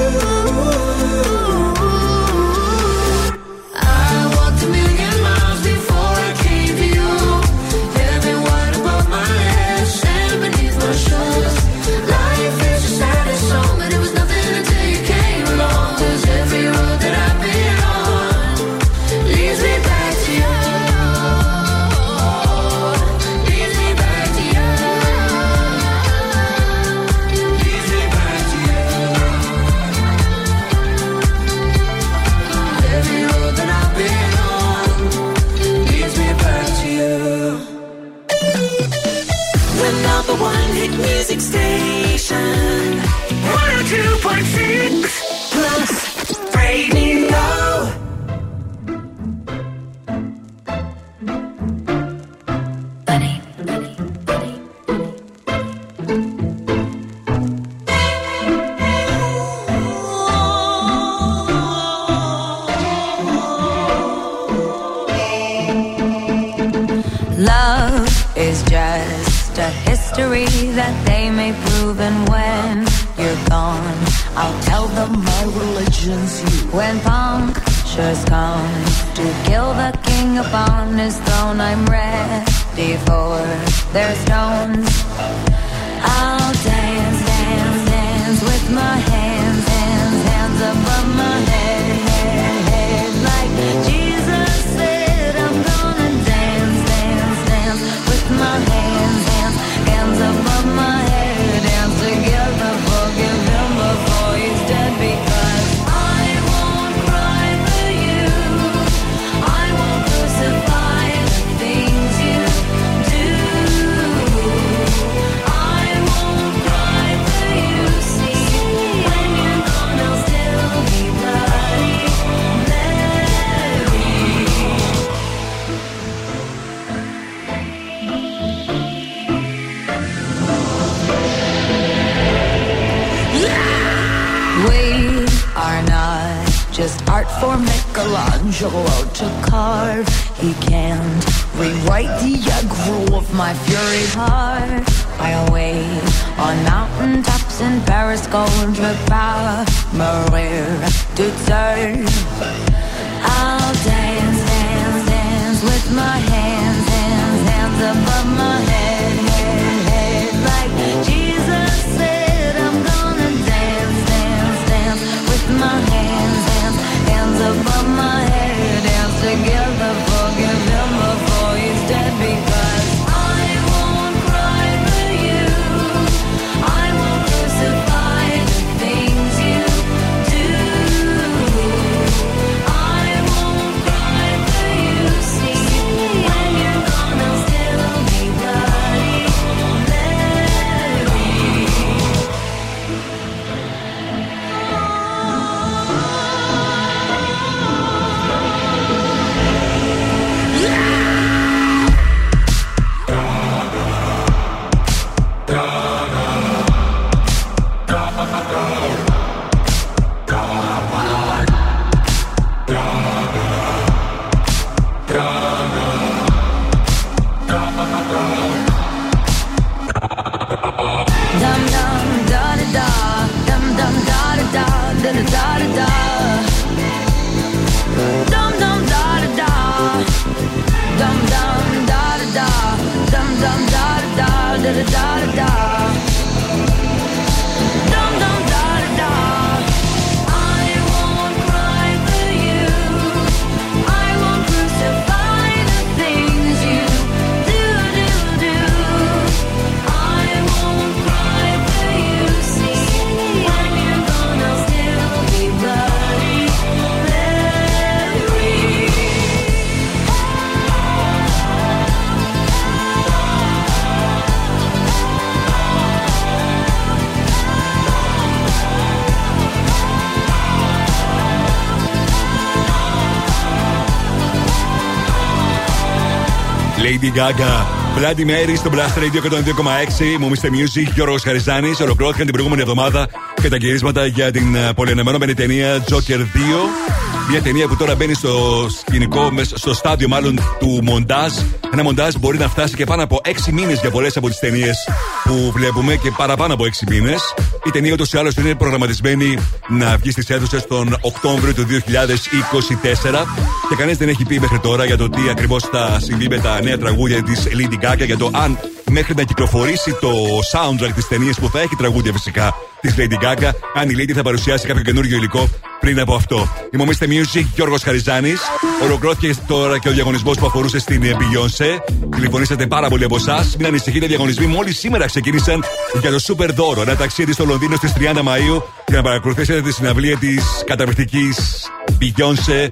Lady Gaga. Bloody Mary στο Blast Radio 102,6. Μου Mr. Music, Γιώργος Χαριζάνης. Ολοκληρώθηκαν την προηγούμενη εβδομάδα και τα γυρίσματα για την ε, πολυαναμενόμενη ταινία Joker 2. Μια ταινία που τώρα μπαίνει στο σκηνικό, μες- στο στάδιο μάλλον του μοντάζ. Ένα μοντάζ μπορεί να φτάσει και πάνω από 6 μήνες για πολλές από τις ταινίες που βλέπουμε και παραπάνω από 6 μήνες. Η ταινία ούτως ή άλλως είναι προγραμματισμένη να βγει στις αίθουσες τον Οκτώβριο του 2024 και κανείς δεν έχει πει μέχρι τώρα για το τι ακριβώς θα συμβεί με τα νέα τραγούδια της Lady Gaga, για το αν μέχρι να κυκλοφορήσει το soundtrack της ταινίας που θα έχει τραγούδια φυσικά της Lady Gaga, αν η Lady θα παρουσιάσει κάποιο καινούργιο υλικό πριν από αυτό. Είμαι ο Mr. Music, Γιώργος Χαριζάνης. Ολοκληρώθηκε τώρα και ο διαγωνισμός που αφορούσε στην ε, Beyoncé. Τηλεφωνήσατε πάρα πολλοί από εσάς. Μην ανησυχείτε, οι διαγωνισμοί μόλις σήμερα ξεκίνησαν για το Super Δώρο. Ένα ταξίδι στο Λονδίνο στις 30 Μαου για να παρακολουθήσετε τη συναυλία της καταπληκτικής Beyoncé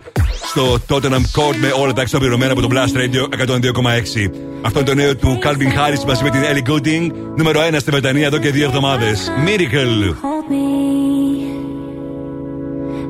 στο Tottenham Court με όλα τα εξοπλισμένα από το Blast Radio 102,6. Αυτό είναι το νέο του Calvin Harris μαζί με την Ellie Goulding, νούμερο 1 στη Βρετανία εδώ και δύο εβδομάδες. Miracle.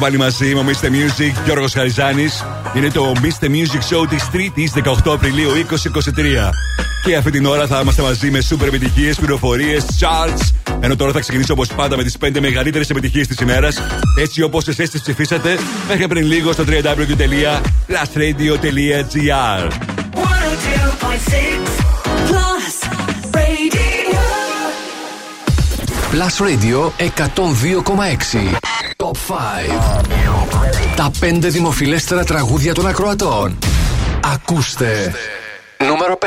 πάλι μαζί. μου ο Mr. Music, Γιώργος Χαριζάνης. Είναι το Mr. Music Show της 3η 18 Απριλίου 2023. Και αυτή την ώρα θα είμαστε μαζί με σούπερ επιτυχίες, πληροφορίες, charts. Ενώ τώρα θα ξεκινήσω όπως πάντα με τις 5 μεγαλύτερες επιτυχίες της ημέρας. Έτσι όπως εσείς τις ψηφίσατε μέχρι πριν λίγο στο www.lastradio.gr. Plus Radio 102,6 τα πέντε δημοφιλέστερα τραγούδια των ακροατών. Ακούστε. Νούμερο 5.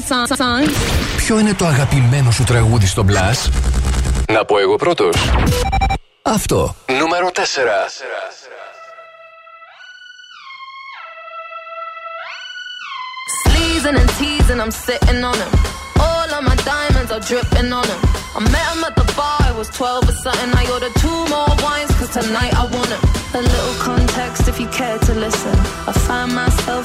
favorite song. song. Ποιο είναι το αγαπημένο σου τραγούδι στο Blast? Να πω εγώ πρώτος. Αυτό. Νούμερο 4. Sleezing and teasing, I'm sitting on him. All of my diamonds are dripping on him. I met him at the bar, I was 12 or something. I ordered two more wines, cause tonight I want him. A little context if you care to listen. I find myself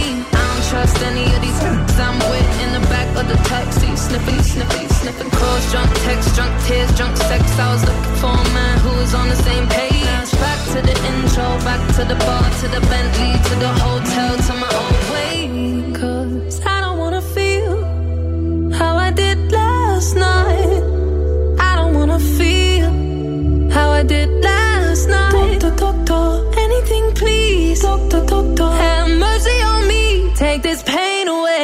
I don't trust any of these f***s I'm with in the back of the taxi, sniffing, sniffing, sniffing calls, drunk texts, drunk tears, drunk sex. I was looking for a man who was on the same page. Back to the intro, back to the bar, to the Bentley, to the hotel, to my own way. Cause I don't wanna feel how I did last night. I don't wanna feel how I did last night. Doctor, doctor, anything please. Doctor, doctor, have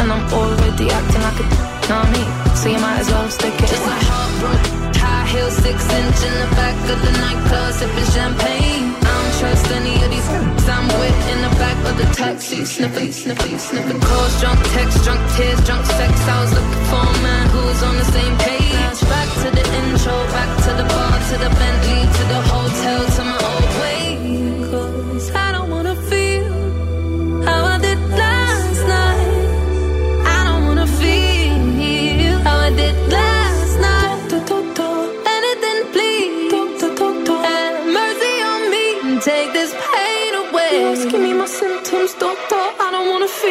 And I'm already acting like a mean? So you might as well stick it. Just like heartbroken High heel, six inch in the back of the nightclub Sipping champagne. I don't trust any of these I'm with in the back of the taxi Sniffing, sniffing, sniffing. Calls Drunk texts, drunk tears, drunk sex. I was looking for a man who was on the same page. Back to the intro, back to the bar To the Bentley, to the hotel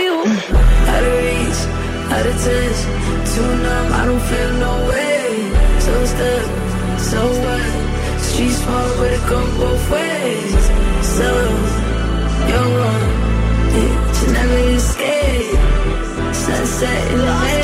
don't. Out of reach, out of touch, too numb, I don't feel no way. So stuck, so what? Street smart, but it go both ways. So, you're wrong, yeah, you never escape. Sunset in the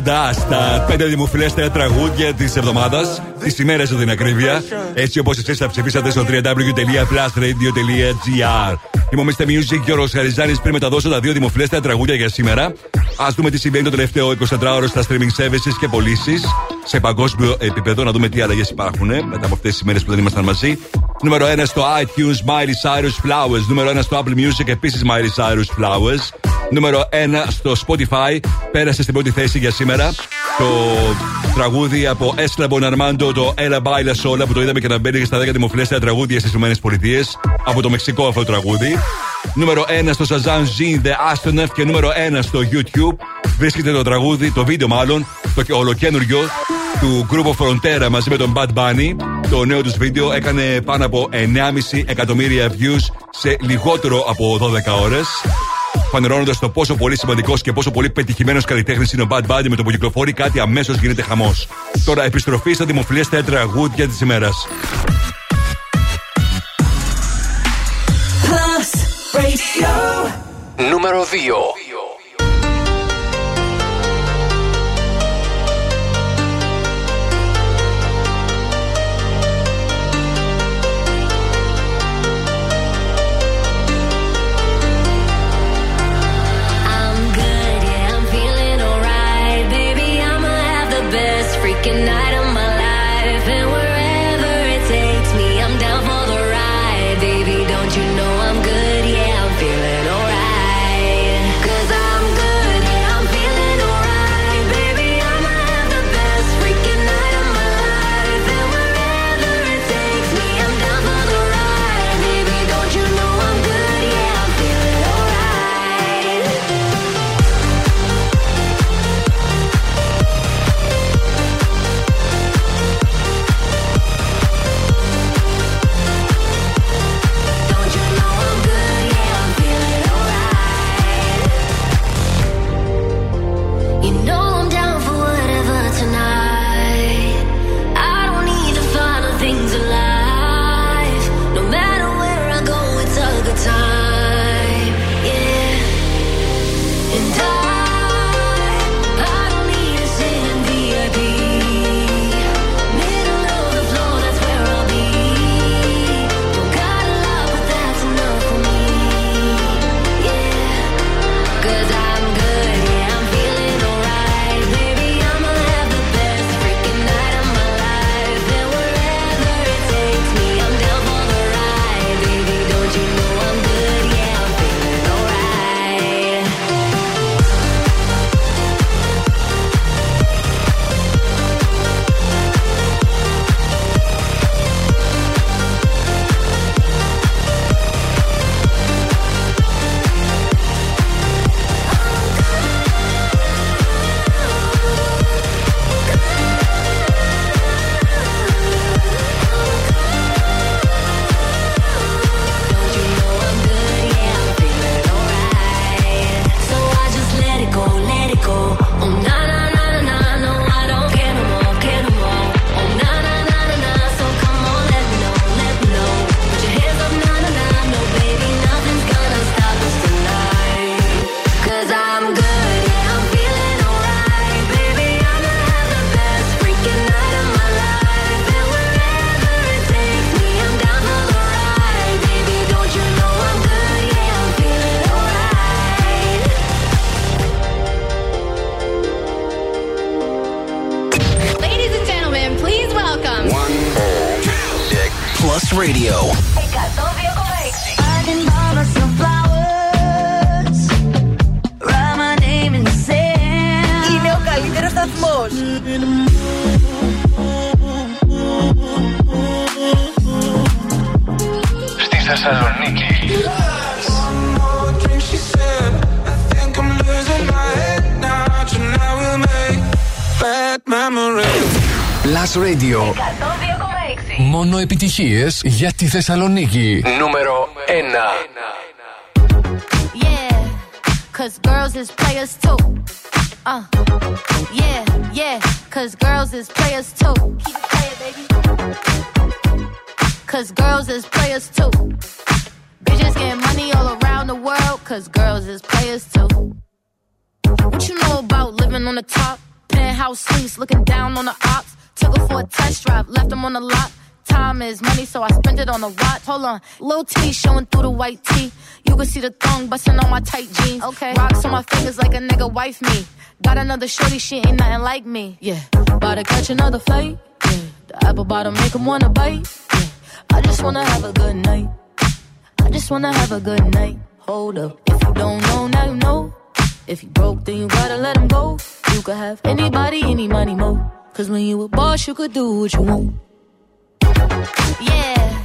Stardust. Πέντε δημοφιλέστερα τραγούδια της εβδομάδας, τη ημέρα σε την ακρίβεια. Έτσι όπως εσείς θα ψηφίσατε στο www.plusradio.gr. Είμαι ο Mr. Music και ο Ροσχαριζάνης πριν μεταδώσω τα δύο δημοφιλέστερα τραγούδια για σήμερα. Α δούμε τι συμβαίνει το τελευταίο 24ωρο στα streaming services και πωλήσεις σε παγκόσμιο επίπεδο, να δούμε τι αλλαγές υπάρχουν ε, μετά από αυτές τις ημέρες που δεν ήμασταν μαζί. Νούμερο 1 στο iTunes Miley Cyrus Flowers. Νούμερο 1 στο Apple Music επίσης Miley Cyrus Flowers. Νούμερο 1 στο Spotify πέρασε στην πρώτη θέση για σήμερα. Το τραγούδι από Έσλα Μποναρμάντο, το Ella Baila Sola, που το είδαμε και να μπαίνει στα 10 δημοφιλέστερα τραγούδια στις ΗΠΑ. Από το Μεξικό αυτό το τραγούδι. Νούμερο 1 στο Shazam Jean The Astronaut και νούμερο 1 στο YouTube βρίσκεται το τραγούδι, το βίντεο μάλλον, το ολοκένουργιο του Grupo Frontera μαζί με τον Bad Bunny. Το νέο τους βίντεο έκανε πάνω από 9,5 εκατομμύρια views σε λιγότερο από 12 ώρες φανερώνοντα το πόσο πολύ σημαντικός και πόσο πολύ πετυχημένος καλλιτέχνης είναι ο Bad Bunny με το που κυκλοφορεί κάτι αμέσως γίνεται χαμός. Τώρα επιστροφή στα δημοφιλέστερα τραγούδια της ημέρας. Νούμερο 2 επιτυχίες για τη Θεσσαλονίκη. Νούμερο 1. Little T showing through the white tee. You can see the thong busting on my tight jeans. Okay, rocks on my fingers like a nigga wife me. Got another shorty, she ain't nothing like me. Yeah, about to catch another flight. Yeah, the apple bottom make 'em wanna bite. Yeah, I just wanna have a good night. I just wanna have a good night. Hold up, if you don't know, now you know. If you broke, then you gotta let him go. You could have anybody, any money, mo. Cause when you a boss, you could do what you want. Yeah,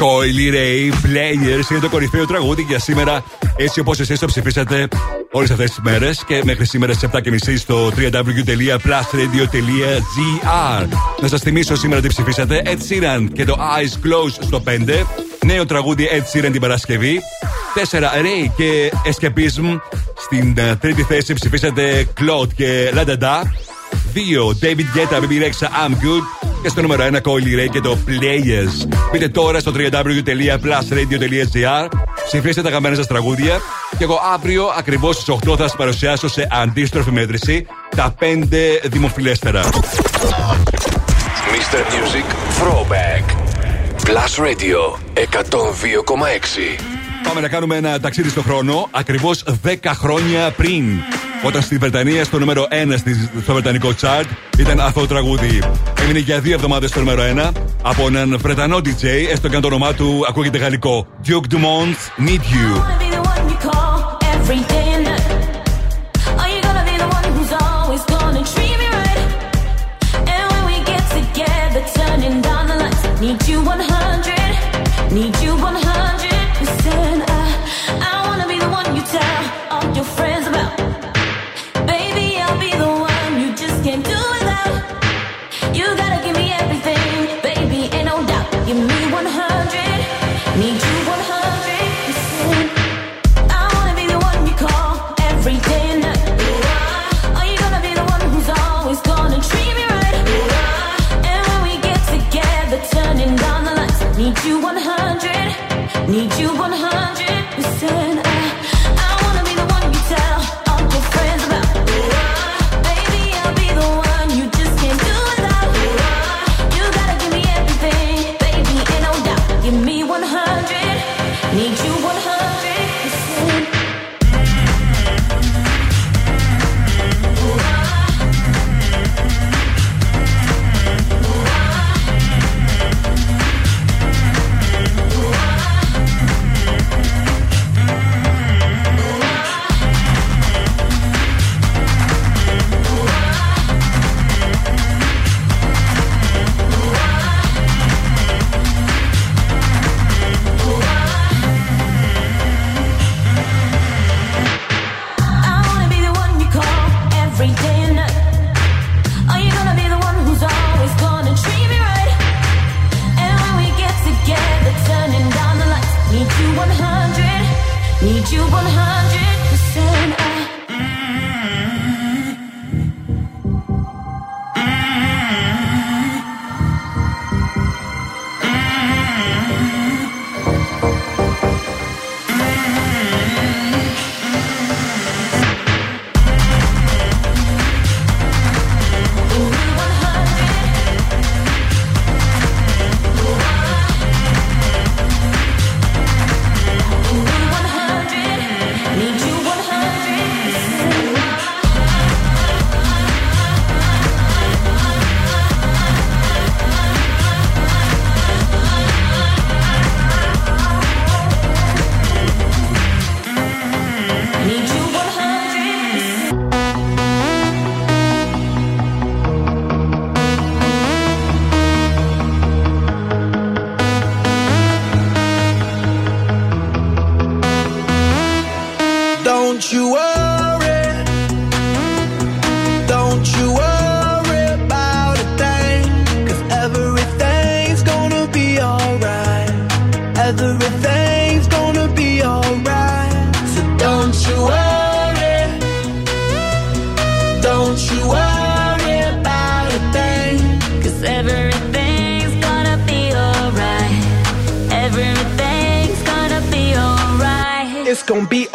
Coily Ray Players είναι το κορυφαίο τραγούδι για σήμερα. Έτσι όπως εσείς το ψηφίσατε όλες αυτές τις μέρες και μέχρι σήμερα στις 7.30 στο www.plusradio.gr. Να σας θυμίσω σήμερα τι ψηφίσατε. Ed Sheeran και το Eyes Closed στο 5. Νέο τραγούδι Ed Sheeran την Παρασκευή. 4 Ray και Escapism. Στην ε, τρίτη θέση ψηφίσατε Claude και La Da Da. 2 David Guetta, BB Rexha, I'm Good. Και στο νούμερο 1 Coily Ray και το Players. Μπείτε τώρα στο www.plusradio.gr. Ψηφίστε τα αγαπημένα σας τραγούδια. Και εγώ αύριο ακριβώς στις 8 θα σας παρουσιάσω σε αντίστροφη μέτρηση τα 5 δημοφιλέστερα. Mr. Music Throwback. Plus Radio 102,6. Πάμε να κάνουμε ένα ταξίδι στον χρόνο ακριβώς 10 χρόνια πριν. Όταν στη Βρετανία στο νούμερο 1 στη- στο βρετανικό chart ήταν αυτό το τραγούδι. Έμεινε για δύο εβδομάδες στο νούμερο 1 από έναν Βρετανό DJ, έστω και αν το όνομά του ακούγεται γαλλικό. Duke Dumont, Need You. be the one you call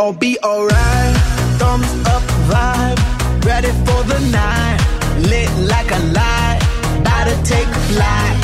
gonna be alright. Thumbs up vibe, ready for the night. Lit like a light, about to take flight.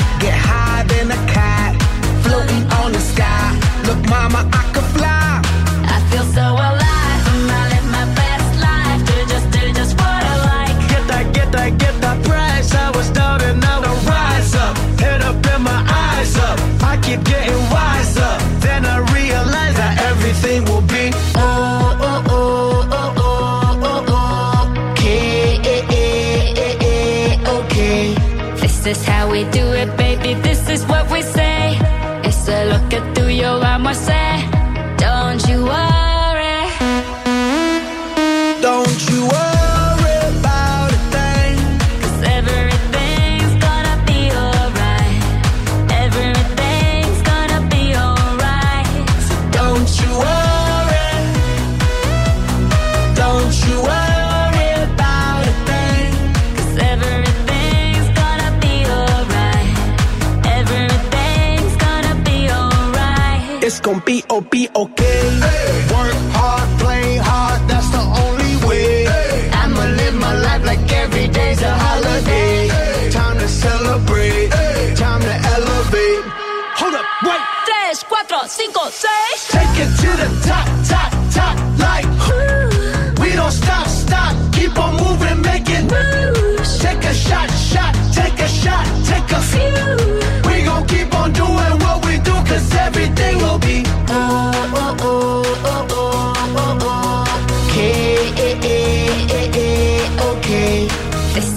Be oh be okay. Work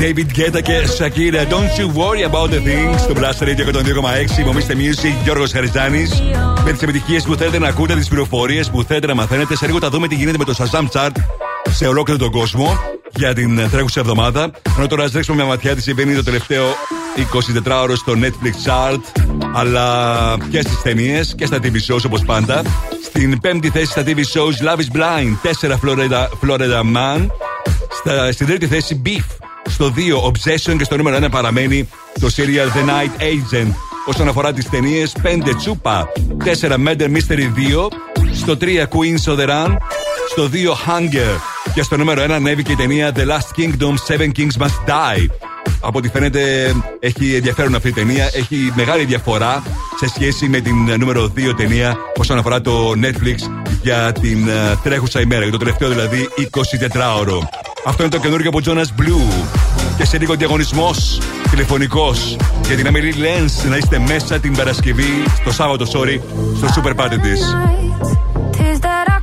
David Guetta και Shakira. Don't you worry about the things. Στο Blast Radio 102,6. Μομίστε Music, Γιώργος Χαριζάνη. Με τις επιτυχίες που θέλετε να ακούτε, τις πληροφορίες που θέλετε να μαθαίνετε. Σε λίγο θα δούμε τι γίνεται με το Shazam Chart σε ολόκληρο τον κόσμο για την τρέχουσα εβδομάδα. Ενώ τώρα ας ρίξουμε μια ματιά τι συμβαίνει το τελευταίο 24ωρο στο Netflix Chart, αλλά και στις ταινίες και στα TV shows όπως πάντα. Στην πέμπτη θέση στα TV shows Love is Blind, 4 Florida, Florida Man. Στα, στην τρίτη θέση Beef. Στο 2 Obsession και στο νούμερο 1 παραμένει το serial The Night Agent. Όσον αφορά τις ταινίες, 5 Τσούπα, 4 Murder Mystery 2, στο 3 Queens of the Run, στο 2 Hunger και στο νούμερο 1 ανέβηκε η ταινία The Last Kingdom 7 Kings Must Die. Από ό,τι φαίνεται έχει ενδιαφέρον αυτή η ταινία, έχει μεγάλη διαφορά σε σχέση με την ε, νούμερο 2 ταινία όσον αφορά το Netflix για την ε, τρέχουσα ημέρα, για το τελευταίο δηλαδή 24ωρο. Αυτό είναι το καινούργιο από Jonas Blue. Και σε λίγο διαγωνισμός τηλεφωνικός. Για την Amelie Lens να είστε μέσα την Παρασκευή, στο Σάββατο, sorry, στο Super Party της. Tears that I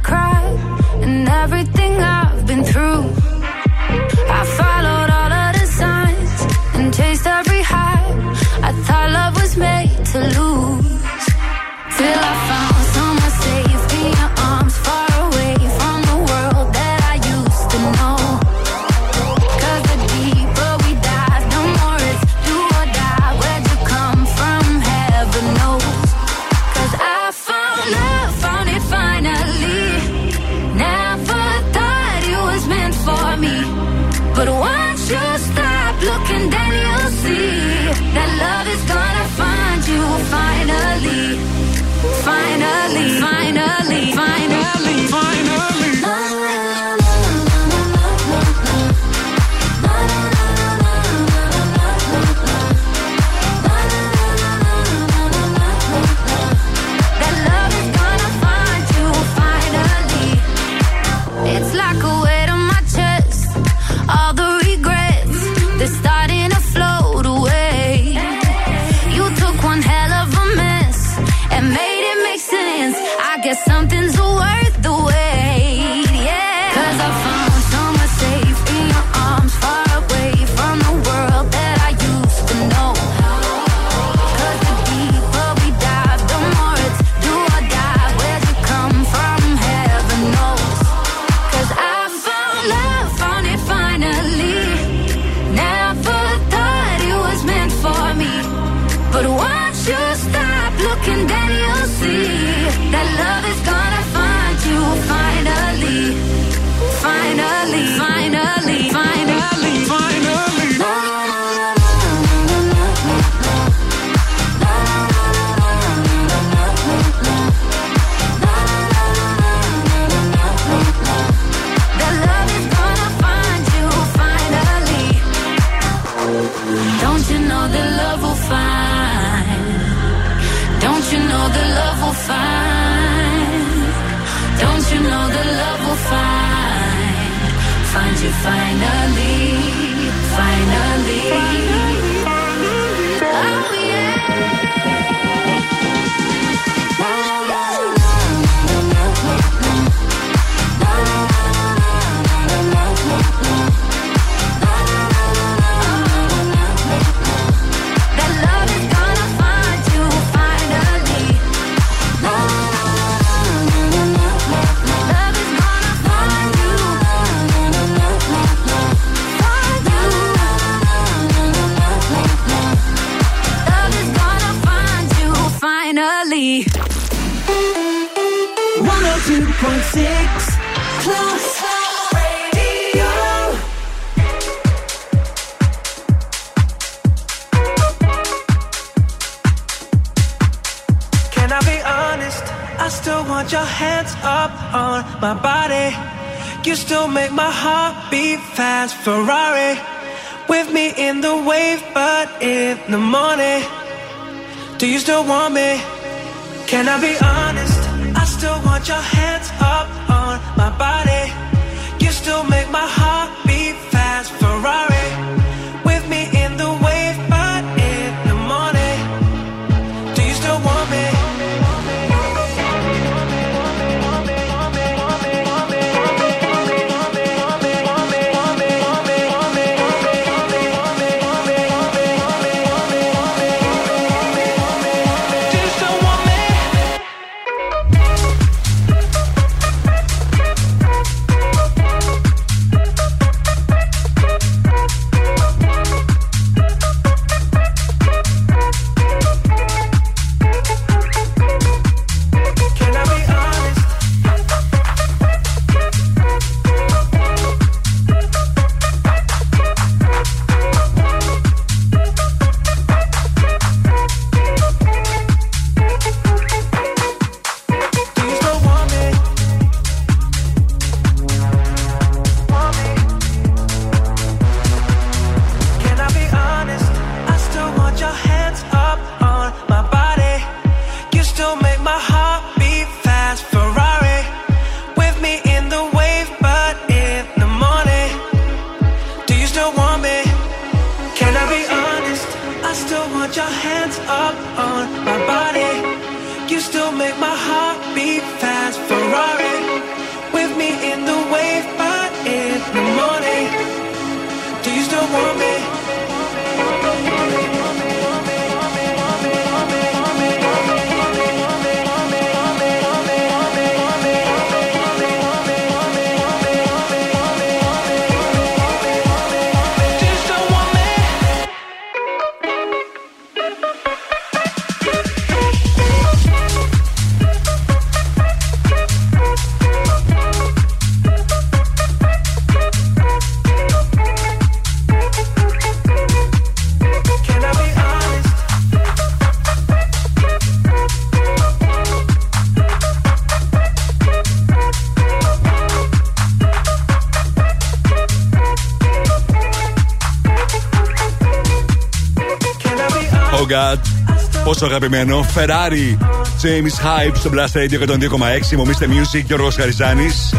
Πόσο αγαπημένο. Ferrari. James Hype στο Blast Radio 102,6. Μομίστε Music. Γιώργος Χαριζάνης.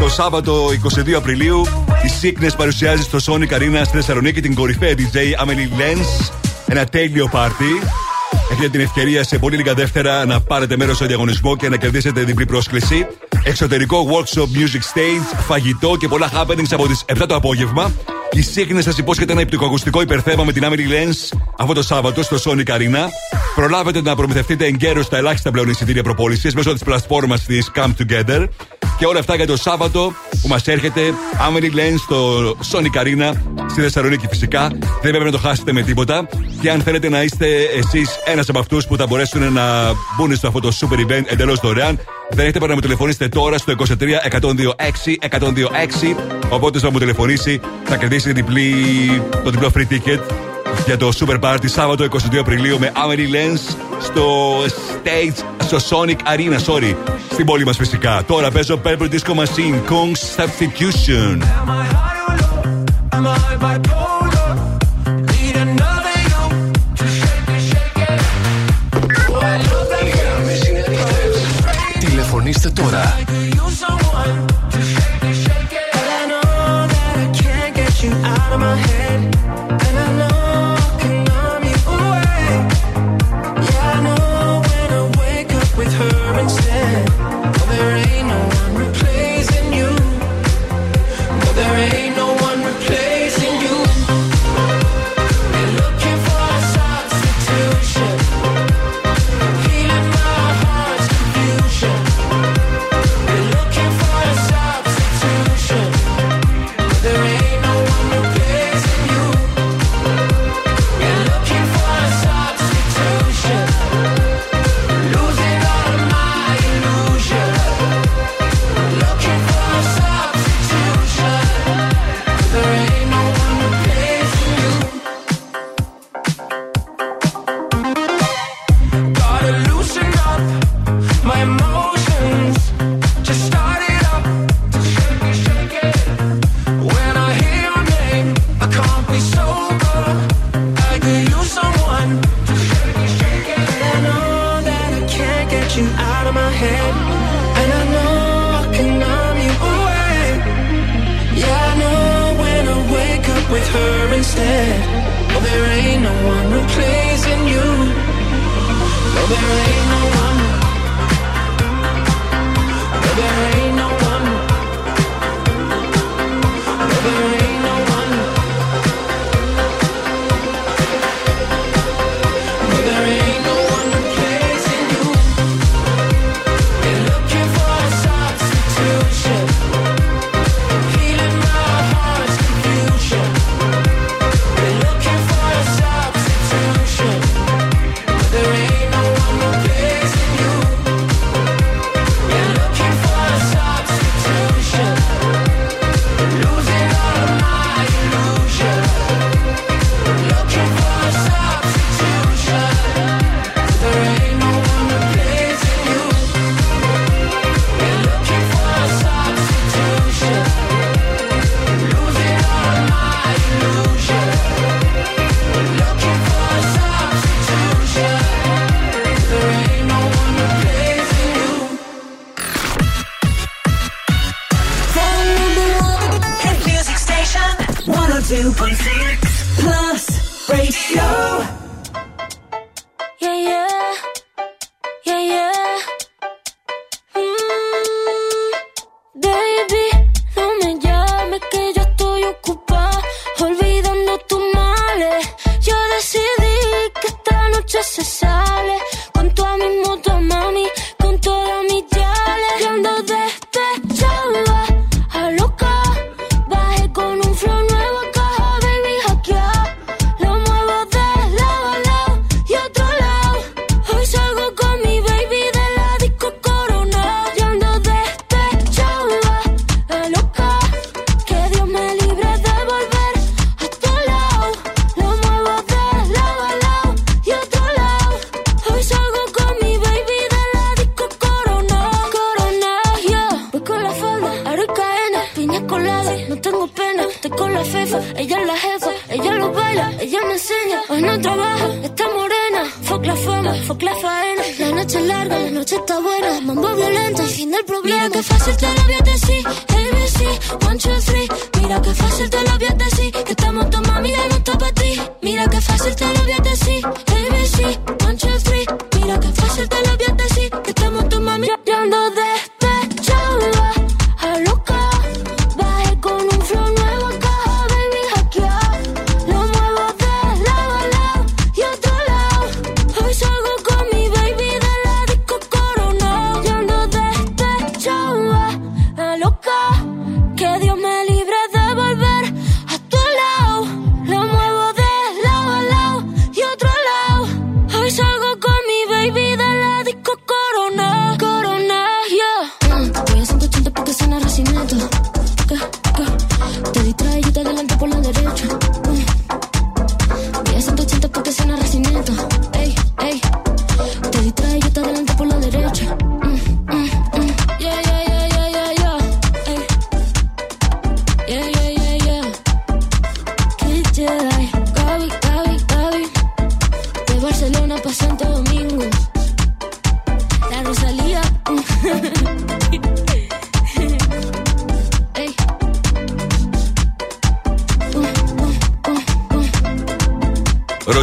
Το Σάββατο 22 Απριλίου η Sickness παρουσιάζει στο Sonic Arena στη Θεσσαλονίκη την κορυφαία DJ Amelie Lenz. Ένα τέλειο πάρτι. Έχετε την ευκαιρία σε πολύ λίγα δεύτερα να πάρετε μέρος στο διαγωνισμό και να κερδίσετε διπλή πρόσκληση. Εξωτερικό workshop music stage, φαγητό και πολλά happenings από τις 7 το απόγευμα. Η Sickness σας υπόσχεται ένα υπτικοακουστικό υπερθέμα με την Amelie Lenz αυτό το Σάββατο στο Sonic Arena. Προλάβετε να προμηθευτείτε εγκαίρως στα ελάχιστα πλέον εισιτήρια προπόλησης μέσω της πλατφόρμας της Come Together. Και όλα αυτά για το Σάββατο που μας έρχεται. Amelie Lenz στο Sonic Arena στη Θεσσαλονίκη φυσικά. Δεν πρέπει να το χάσετε με τίποτα. Και αν θέλετε να είστε εσείς ένας από αυτούς που θα μπορέσουν να μπουν στο αυτό το super event εντελώς δωρεάν, δεν έχετε παρά να μου τηλεφωνήσετε τώρα στο 23 126 126. Οπότε θα μου τηλεφωνήσει θα κερδίσει διπλή, το διπλό free ticket για το Super Party Σάββατο 22 Απριλίου με Amelie Lenz στο stage, στο Sonic Arena, sorry, στην πόλη μας φυσικά. Τώρα παίζω Purple Disco Machine, Kong's Substitution. Am I bipolar? Need it. But I know that I can't get you out of my head.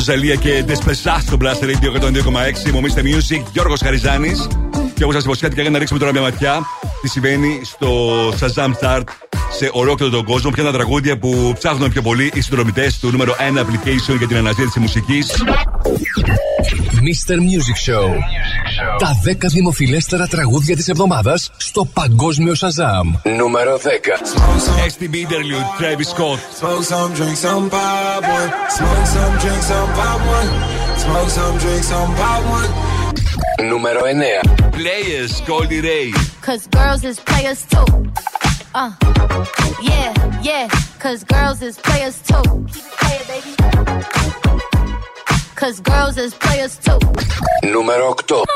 Ροζαλία και Ντεσπεσά στο Blast Radio 102,6. Μομίστε Music, Γιώργος Χαριζάνης. Και όπως σας υποσχέθηκα, για να ρίξουμε τώρα μια ματιά τι συμβαίνει στο Shazam Chart σε ολόκληρο τον κόσμο. Ποια είναι τα τραγούδια που ψάχνουν πιο πολύ οι συνδρομητές του νούμερο 1 application για την αναζήτηση μουσικής. Mr. Music Show. Τα 10 δημοφιλέστερα τραγούδια της εβδομάδας στο Παγκόσμιο Shazam. Νούμερο 10. STB Interlude, Travis Scott. Smoke some, drink some, pop one. Smoke some, drink some, pop one. Smoke some, drink some, pop one. Νούμερο 9. Players, Goldie Ray. Cause girls is players too. Uh, yeah, yeah, cause girls is players too. Keep it playing, baby. Cause girls is players too. Νούμερο 8.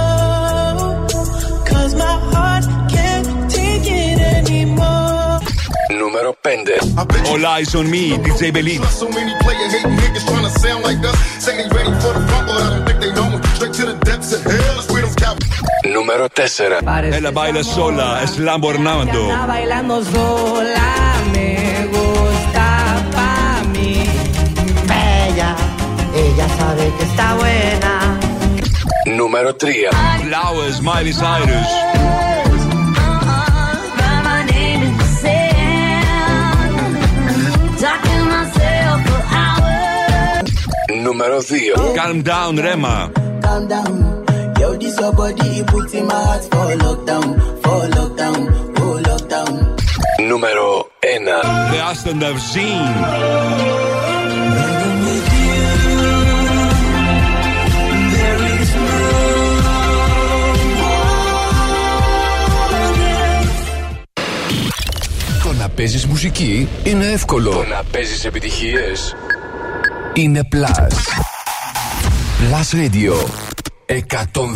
Νούμερο 5. All Eyes on Me, DJ Belit. So many player hating niggas trying to sound like us. Say they ready for the front, but I don't think they know it. Straight to the depths of hell, that's where them cowards. Νούμερο 4. Ella baila sola, Slam Orlando. Está bailando sola, me gusta pa' mí. Bella, ella sabe que está buena. Νούμερο 3. Flowers, Miley Cyrus. Νούμερο 2. Calm down, Rema. calm down. Yo, this your body, it puts in my heart for lockdown, for lockdown, oh lockdown. Νούμερο 1. The Aston I've seen. Το να παίζεις μουσική είναι εύκολο. Το να παίζεις επιτυχίες είναι πλάσαι πλάσιο, εκατό τον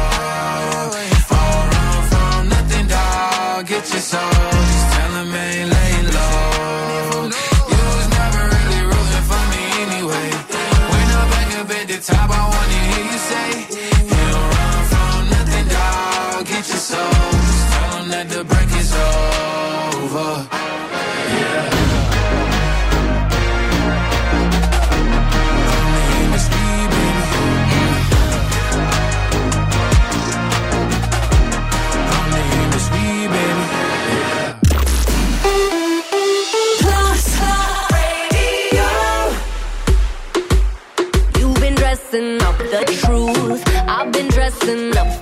So. Just I ain't low. You was never really for me anyway. Back at the top, listen up.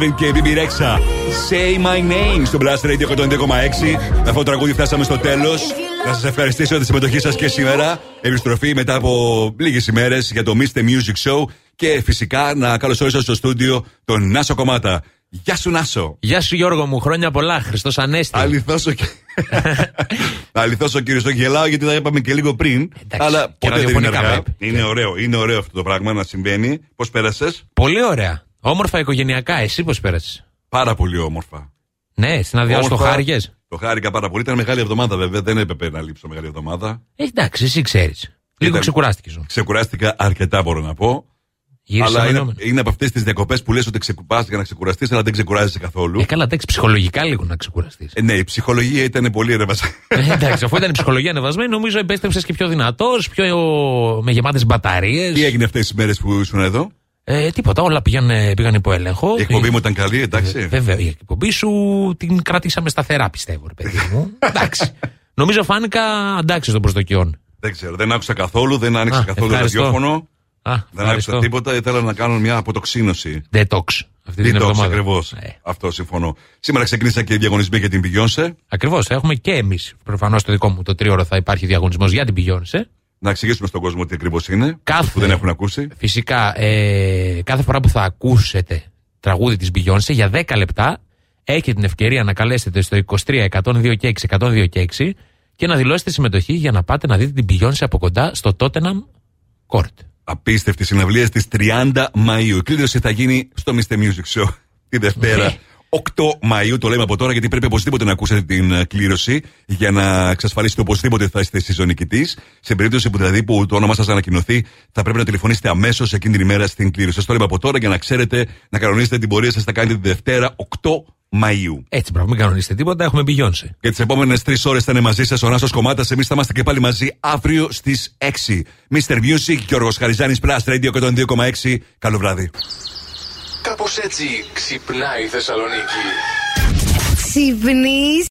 J Balvin και BB Rexha. Say my name στο Blast Radio 102,6. Με αυτό το τραγούδι φτάσαμε στο τέλος. Να σας ευχαριστήσω για τη συμμετοχή σας και σήμερα. Επιστροφή μετά από λίγες ημέρες για το Mr. Music Show. Και φυσικά να καλωσορίσω στο στούντιο τον Νάσο Κομμάτα. Γεια σου, Νάσο. Γεια σου Γιώργο μου, χρόνια πολλά, Χριστός Ανέστη. Αληθώς ο, [laughs] Αληθώς ο κύριος το γελάω γιατί τα είπαμε και λίγο πριν. αλλά ποτέ δεν είναι ραδιοφωνικά αργά. πρέπει. Είναι ωραίο, είναι ωραίο αυτό το πράγμα να συμβαίνει. Πώς πέρασες, Πολύ ωραία. Όμορφα οικογενειακά, εσύ πώς πέρασες; Πάρα πολύ όμορφα. Ναι, στην αδειά σου το Όμορφα. χάρηκες; Το χάρηκα πάρα πολύ. Ήταν μεγάλη εβδομάδα βέβαια. Δεν έπρεπε να λείψω μεγάλη εβδομάδα. Ε, εντάξει, εσύ ξέρεις. Λίγο Ήταν- ξεκουράστηκες. σου. Ξεκουράστηκα αρκετά, μπορώ να πω. Γύρισε αλλά είναι, μενόμενο. είναι από αυτές τις διακοπές που λες ότι ξεκουράσει για να ξεκουραστείς, αλλά δεν ξεκουράζεσαι καθόλου. Ε, καλά, εντάξει, ψυχολογικά λίγο να ξεκουραστείς. Ε, ναι, η ψυχολογία ήταν πολύ ρεύασα. Ε, εντάξει, αφού ήταν η ψυχολογία ανεβασμένη, νομίζω επέστρεψες και πιο δυνατός, πιο με γεμάτες μπαταρίες. Τι έγινε αυτές τις μέρες που ήσουν εδώ; Ε, τίποτα, όλα πήγαν, πήγαν υπό έλεγχο. Η εκπομπή μου ήταν καλή, εντάξει. Βέβαια, η εκπομπή σου την κρατήσαμε σταθερά, πιστεύω, ρε παιδί μου. [laughs] εντάξει. Νομίζω φάνηκα αντάξει των προσδοκιών. Δεν ξέρω, δεν άκουσα καθόλου, δεν άνοιξα Α, καθόλου ευχαριστώ. ραδιόφωνο. Α, δεν ευχαριστώ. άκουσα τίποτα, ήθελα να κάνω μια αποτοξίνωση. Detox. Αυτή την Detox εβδομάδα. ακριβώς. Αυτό συμφωνώ. Σήμερα ξεκίνησα και διαγωνισμοί για την Beyoncé. Ακριβώς. Έχουμε και εμείς. Προφανώς το δικό μου το τρίωρο θα υπάρχει διαγωνισμός για την Beyoncé. Να εξηγήσουμε στον κόσμο τι ακριβώς είναι. Κάθε- Που δεν έχουν ακούσει. Φυσικά, ε, κάθε φορά που θα ακούσετε τραγούδι της Beyoncé για 10 λεπτά έχετε την ευκαιρία να καλέσετε στο 23 102 και 6 102 και 6 και να δηλώσετε συμμετοχή για να πάτε να δείτε την Beyoncé από κοντά στο Tottenham Court. Απίστευτη συναυλία στι 30 Μαου. Η κλήρωση θα γίνει στο Mr. Music Show τη Δευτέρα. 8 Μαου, το λέμε από τώρα, γιατί πρέπει οπωσδήποτε να ακούσετε την ε, κλήρωση για να εξασφαλίσετε οπωσδήποτε ότι θα είστε στη ζωνική τη. Σε περίπτωση που δηλαδή που το όνομά σας ανακοινωθεί, θα πρέπει να τηλεφωνήσετε αμέσως εκείνη την ημέρα στην κλήρωση. Σας το λέμε από τώρα για να ξέρετε να κανονίσετε την πορεία σας. Θα κάνετε τη Δευτέρα 8 Μαου. Έτσι, μπράβο, μην κανονίσετε τίποτα, έχουμε Beyoncé. Για τις επόμενες τρεις ώρες θα είναι μαζί σας ο Νάσος Κομμάτας. Εμείς θα είμαστε και πάλι μαζί αύριο στις 6. Mr. Music, Γιώργος Χαριζάνης Plus, Radio 102,6. Καλό βράδυ. Κάπως έτσι ξυπνάει η Θεσσαλονίκη. Ξυπνείς